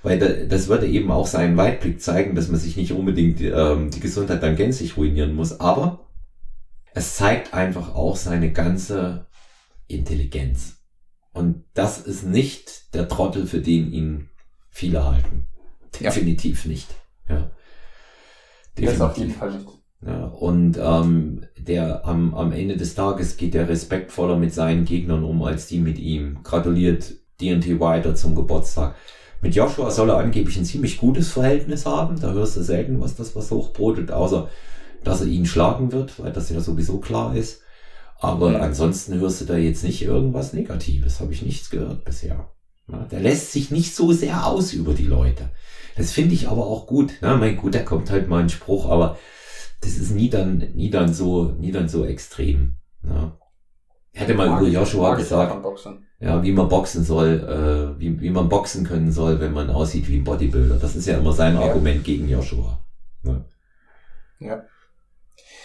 weil das würde eben auch seinen Weitblick zeigen, dass man sich nicht unbedingt ähm, die Gesundheit dann gänzlich ruinieren muss. Aber es zeigt einfach auch seine ganze Intelligenz. Und das ist nicht der Trottel, für den ihn viele halten. Definitiv ja. nicht. Ja. Definitiv. Das auf jeden Fall nicht. Ja, und ähm, der am, am Ende des Tages geht der respektvoller mit seinen Gegnern um, als die mit ihm. Gratuliert DNT weiter zum Geburtstag. Mit Joshua soll er angeblich ein ziemlich gutes Verhältnis haben. Da hörst du selten, was das was hochbrotet, außer dass er ihn schlagen wird, weil das ja sowieso klar ist. Aber mhm. ansonsten hörst du da jetzt nicht irgendwas Negatives. Habe ich nichts gehört bisher. Ja, der lässt sich nicht so sehr aus über die Leute. Das finde ich aber auch gut. Na, mein gut, da kommt halt mal ein Spruch, aber das ist nie dann, nie dann so, nie dann so extrem. Ja. Ich hatte mal über Joshua gesagt, ja, wie man boxen soll, äh, wie, wie man boxen können soll, wenn man aussieht wie ein Bodybuilder. Das ist ja immer sein ja. Argument gegen Joshua. Ne? Ja.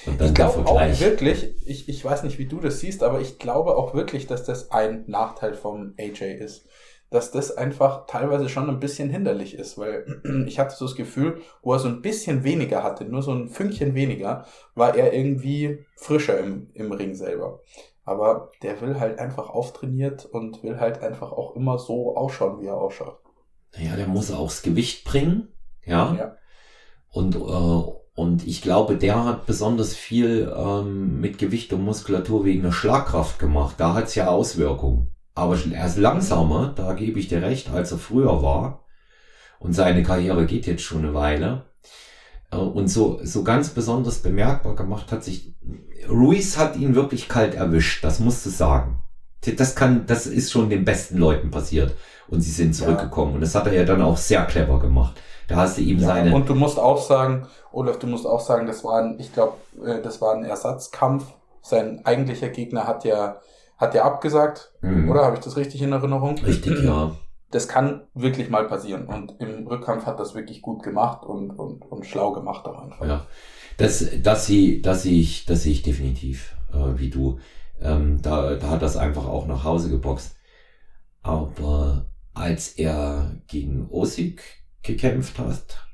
ich glaube auch wirklich, ich, ich weiß nicht, wie du das siehst, aber ich glaube auch wirklich, dass das ein Nachteil vom AJ ist. Dass das einfach teilweise schon ein bisschen hinderlich ist, weil ich hatte so das Gefühl, wo er so ein bisschen weniger hatte, nur so ein Fünkchen weniger, war er irgendwie frischer im, im Ring selber. Aber der will halt einfach auftrainiert und will halt einfach auch immer so ausschauen, wie er ausschaut. Naja, der muss auch das Gewicht bringen. Ja. ja. Und, äh, und ich glaube, der hat besonders viel ähm, mit Gewicht und Muskulatur wegen der Schlagkraft gemacht. Da hat's ja Auswirkungen. Aber er ist langsamer, da gebe ich dir recht, als er früher war. Und seine Karriere geht jetzt schon eine Weile. Äh, und so, so ganz besonders bemerkbar gemacht hat sich Ruiz hat ihn wirklich kalt erwischt, das musst du sagen. Das kann, das ist schon den besten Leuten passiert. Und sie sind zurückgekommen. Ja. Und das hat er ja dann auch sehr clever gemacht. Da hast du ihm ja, seine. Und du musst auch sagen, Olaf, du musst auch sagen, das war ein, ich glaube, äh, das war ein Ersatzkampf. Sein eigentlicher Gegner hat ja, hat ja abgesagt. Mhm. Oder habe ich das richtig in Erinnerung? Richtig, ja. das kann wirklich mal passieren. Und im Rückkampf hat das wirklich gut gemacht und, und, und schlau gemacht auch einfach. Ja, das, das sehe das sehe ich, das sehe ich definitiv, äh, wie du. Ähm, da, da hat das einfach auch nach Hause geboxt. Aber als er gegen Osik gekämpft hat,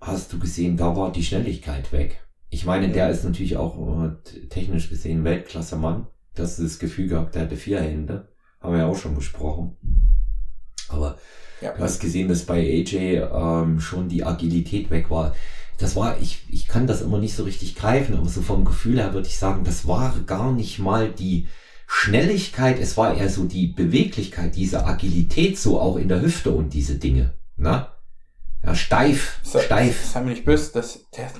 hast du gesehen, da war die Schnelligkeit weg. Ich meine, der ist natürlich auch äh, technisch gesehen Weltklasse Mann. Das ist das Gefühl gehabt, der hatte vier Hände. Haben wir ja auch schon besprochen. Aber ja. du hast gesehen, dass bei AJ ähm, schon die Agilität weg war. Das war, ich, ich kann das immer nicht so richtig greifen, aber so vom Gefühl her würde ich sagen, das war gar nicht mal die Schnelligkeit, es war eher so die Beweglichkeit, diese Agilität so auch in der Hüfte und diese Dinge. Na? Ja, steif, so, steif. Sei mir nicht böse, das, der,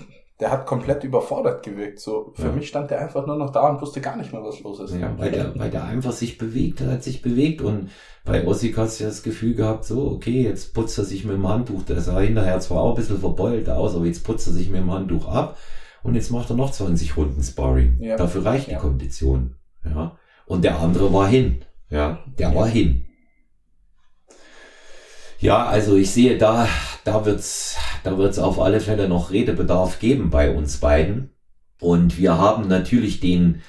der hat komplett überfordert gewirkt. So, für ja. mich stand der einfach nur noch da und wusste gar nicht mehr, was los ist. Ja, weil der, weil der einfach sich bewegt, er hat sich bewegt und bei Ossi hast du das Gefühl gehabt, so, okay, jetzt putzt er sich mit dem Handtuch, der sah hinterher zwar auch ein bisschen verbeult aus, aber jetzt putzt er sich mit dem Handtuch ab und jetzt macht er noch 20 Runden Sparring. Ja. Dafür reicht die Kondition. Ja. Und der andere war hin. Ja, der war hin. Ja, also ich sehe da, da wird's, da wird's auf alle Fälle noch Redebedarf geben bei uns beiden. Und wir haben natürlich den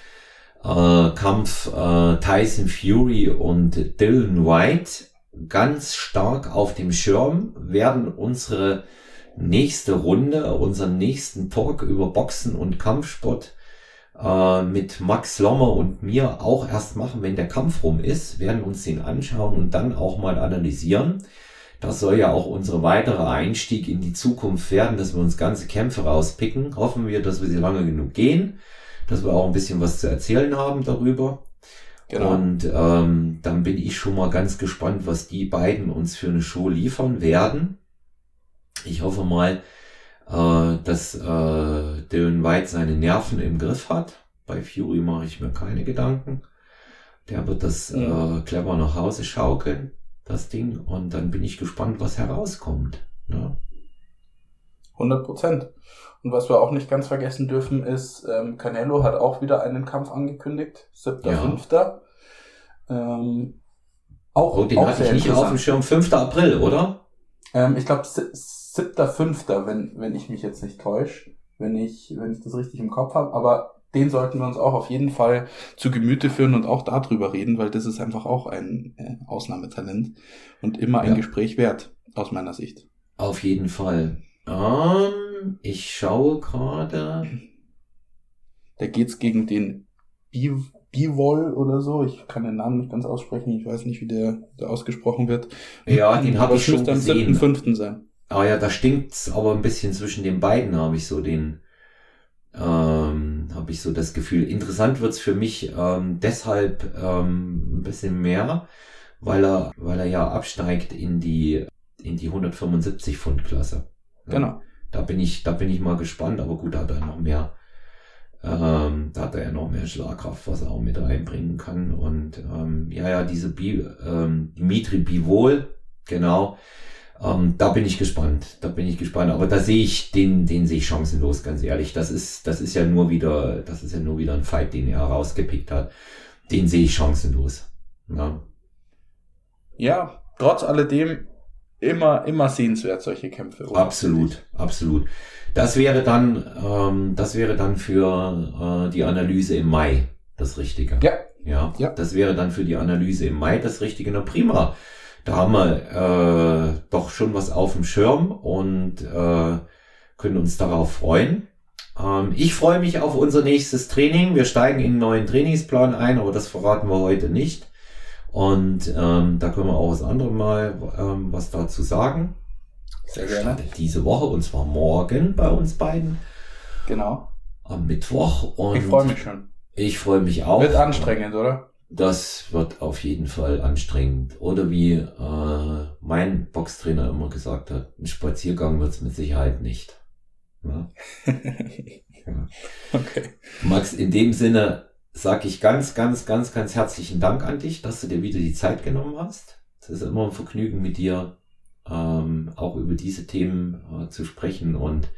äh, Kampf äh, Tyson Fury und Dylan White ganz stark auf dem Schirm, werden unsere nächste Runde, unseren nächsten Talk über Boxen und Kampfsport äh, mit Max Lommer und mir auch erst machen, wenn der Kampf rum ist, werden uns den anschauen und dann auch mal analysieren. Das soll ja auch unsere weitere Einstieg in die Zukunft werden, dass wir uns ganze Kämpfe rauspicken. Hoffen wir, dass wir sie lange genug gehen, dass wir auch ein bisschen was zu erzählen haben darüber. Genau. Und ähm, dann bin ich schon mal ganz gespannt, was die beiden uns für eine Show liefern werden. Ich hoffe mal, äh, dass äh, Dylan White seine Nerven im Griff hat. Bei Fury mache ich mir keine Gedanken. Der wird das äh, clever nach Hause schaukeln das Ding. Und dann bin ich gespannt, was herauskommt. Ne? 100 Prozent. Und was wir auch nicht ganz vergessen dürfen, ist, ähm, Canelo hat auch wieder einen Kampf angekündigt. 7.5. Ja. Ähm, auch, oh, den auch hatte ich nicht auf dem Schirm. 5. April, oder? Ähm, ich glaube 7.5., wenn, wenn ich mich jetzt nicht täusche. Wenn ich, wenn ich das richtig im Kopf habe. Aber den sollten wir uns auch auf jeden Fall zu Gemüte führen und auch darüber reden, weil das ist einfach auch ein äh, Ausnahmetalent und immer ein ja. Gespräch wert, aus meiner Sicht. Auf jeden Fall. Um, ich schaue gerade. Da geht's gegen den Bivol oder so. Ich kann den Namen nicht ganz aussprechen. Ich weiß nicht, wie der, der ausgesprochen wird. Ja, den habe ich schon gesehen. am 7.5. sein. Ah ja, da stinkt's aber ein bisschen zwischen den beiden, habe ich so den ähm, habe ich so das Gefühl. Interessant wird's für mich ähm, deshalb ähm, ein bisschen mehr, weil er, weil er ja absteigt in die in die 175 Pfund Klasse. Genau. Da bin ich, da bin ich mal gespannt, aber gut, da hat er noch mehr, ähm, da hat er ja noch mehr Schlagkraft, was er auch mit reinbringen kann. Und ähm, ja, ja, diese Bi, ähm, Dimitri Bivol, genau, ähm, da bin ich gespannt. Da bin ich gespannt. Aber da sehe ich den, den sehe ich chancenlos, ganz ehrlich. Das ist, das ist ja nur wieder, das ist ja nur wieder ein Fight, den er rausgepickt hat. Den sehe ich chancenlos. Ja. ja, trotz alledem immer, immer sehenswert solche Kämpfe. Absolut, absolut. Das wäre dann, ähm, das wäre dann für äh, die Analyse im Mai das Richtige. Ja. Ja, ja. Das wäre dann für die Analyse im Mai das Richtige. Na prima da haben wir äh, doch schon was auf dem Schirm und äh, können uns darauf freuen. Ähm, ich freue mich auf unser nächstes Training. Wir steigen in einen neuen Trainingsplan ein, aber das verraten wir heute nicht. Und ähm, da können wir auch das andere Mal ähm, was dazu sagen. Sehr gerne. Diese Woche und zwar morgen bei uns beiden. Genau. Am Mittwoch. Und ich freue mich schon. Ich freue mich auch. Wird anstrengend, oder? Das wird auf jeden Fall anstrengend. Oder wie äh, mein Boxtrainer immer gesagt hat, ein Spaziergang wird es mit Sicherheit nicht. Ja? ja. Okay. Max, in dem Sinne sage ich ganz, ganz, ganz, ganz herzlichen Dank an dich, dass du dir wieder die Zeit genommen hast. Es ist immer ein Vergnügen mit dir, ähm, auch über diese Themen äh, zu sprechen und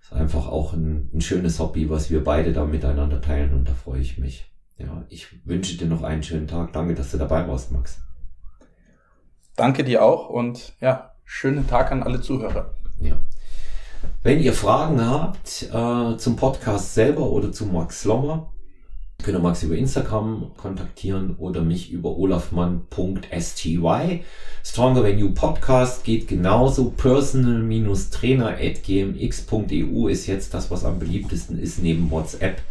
es ist einfach auch ein, ein schönes Hobby, was wir beide da miteinander teilen und da freue ich mich. Ja, ich wünsche dir noch einen schönen Tag. Danke, dass du dabei warst, Max. Danke dir auch und ja, schönen Tag an alle Zuhörer. Ja. Wenn ihr Fragen habt äh, zum Podcast selber oder zu Max Lommer, könnt ihr Max über Instagram kontaktieren oder mich über olafmann.sty. Stronger Than You Podcast geht genauso. Personal-trainer at gmx.eu ist jetzt das, was am beliebtesten ist, neben WhatsApp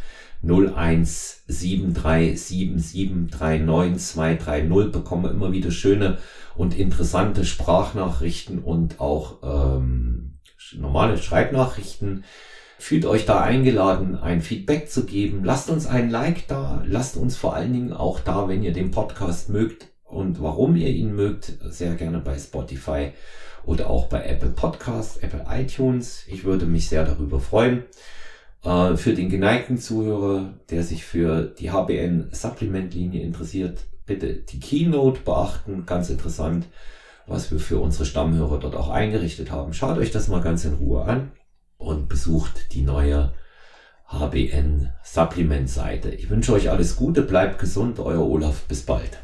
01737739230 bekomme immer wieder schöne und interessante Sprachnachrichten und auch ähm, normale Schreibnachrichten. Fühlt euch da eingeladen, ein Feedback zu geben. Lasst uns ein Like da. Lasst uns vor allen Dingen auch da, wenn ihr den Podcast mögt und warum ihr ihn mögt, sehr gerne bei Spotify oder auch bei Apple Podcasts, Apple iTunes. Ich würde mich sehr darüber freuen. Äh, für den geneigten Zuhörer, der sich für die HBN Supplement Linie interessiert, bitte die Keynote beachten. Ganz interessant, was wir für unsere Stammhörer dort auch eingerichtet haben. Schaut euch das mal ganz in Ruhe an und besucht die neue HBN Supplement Seite. Ich wünsche euch alles Gute, bleibt gesund, euer Olaf, bis bald.